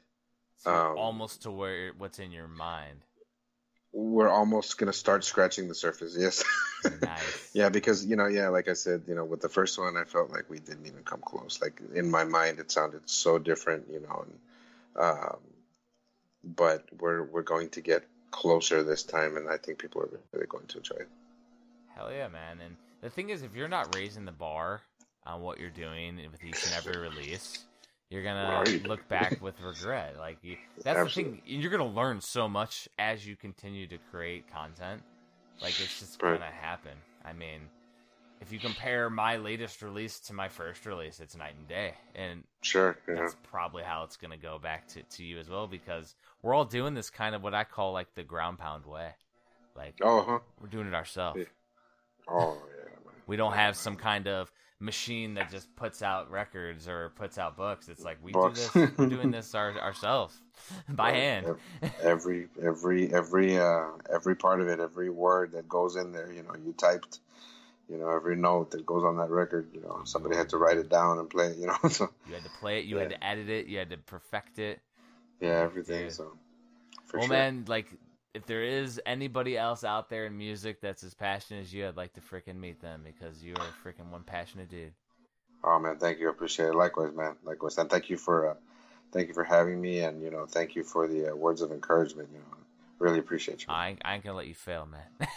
so Um, almost to where what's in your mind. we're almost going to start scratching the surface. Yes. Nice. Yeah, because you know, yeah, like I said, you know, with the first one, I felt like we didn't even come close. Like in my mind, it sounded so different, you know. And, um, but we're we're going to get closer this time, and I think people are really going to enjoy it. Hell yeah, man! And the thing is, if you're not raising the bar on what you're doing with each and every release, you're gonna look back with regret. Like you, that's Absolutely. the thing. You're gonna learn so much as you continue to create content. Like it's just Right. gonna happen. I mean, if you compare my latest release to my first release, it's night and day, and Sure. Yeah. that's probably how it's going to go back to, to you as well because we're all doing this kind of what I call like the ground pound way. Like Oh, huh. we're doing it ourselves. Yeah. Oh, yeah. Man. We don't have some kind of machine that just puts out records or puts out books. It's like we Books. do this. We're doing this our, ourselves by Right. hand. Every every every uh every part of it, every word that goes in there, you know, you typed. You know, every note that goes on that record, you know, somebody had to write it down and play it, you know. So You had to play it. You had to edit it. You had to perfect it. yeah, everything. Dude. So for well, sure. man, like if there is anybody else out there in music that's as passionate as you, I'd like to freaking meet them because you are freaking one passionate dude. Oh man, thank you. I appreciate it. Likewise, man. Likewise, and thank you for uh, thank you for having me, and you know, thank you for the uh, words of encouragement. You know, really appreciate you. I ain't, I ain't gonna let you fail, man.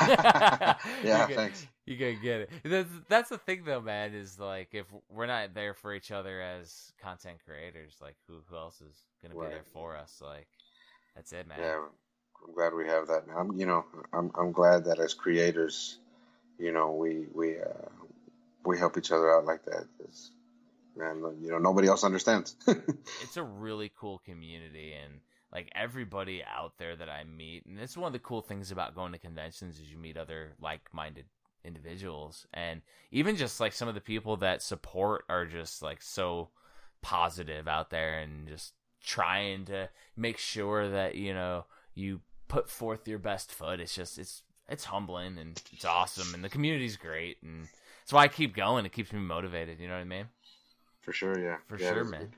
yeah, You thanks. You gotta get it. That's, that's the thing, though, man. Is like if we're not there for each other as content creators, like who who else is gonna be there for us? Like that's it, man. Yeah, I'm glad we have that. I'm, you know, I'm I'm glad that as creators, you know, we we uh, we help each other out like that. 'cause, man, you know, nobody else understands. it's a really cool community and like everybody out there that I meet and it's one of the cool things about going to conventions is you meet other like-minded individuals. And even just like some of the people that support are just like so positive out there and just trying to make sure that you know you put forth your best foot. It's just it's it's humbling and it's awesome. And the community's great. And that's why I keep going. It keeps me motivated. You know what I mean? For sure, yeah, For Yeah, sure, man.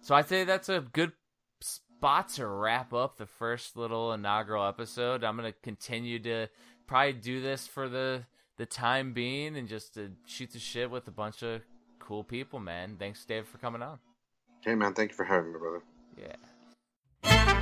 so I'd say that's a good spot to wrap up the first little inaugural episode. I'm gonna continue to probably do this for the the time being and just to shoot the shit with a bunch of cool people, man. Thanks, Dave, for coming on. Hey, man. Thank you for having me, brother. Yeah.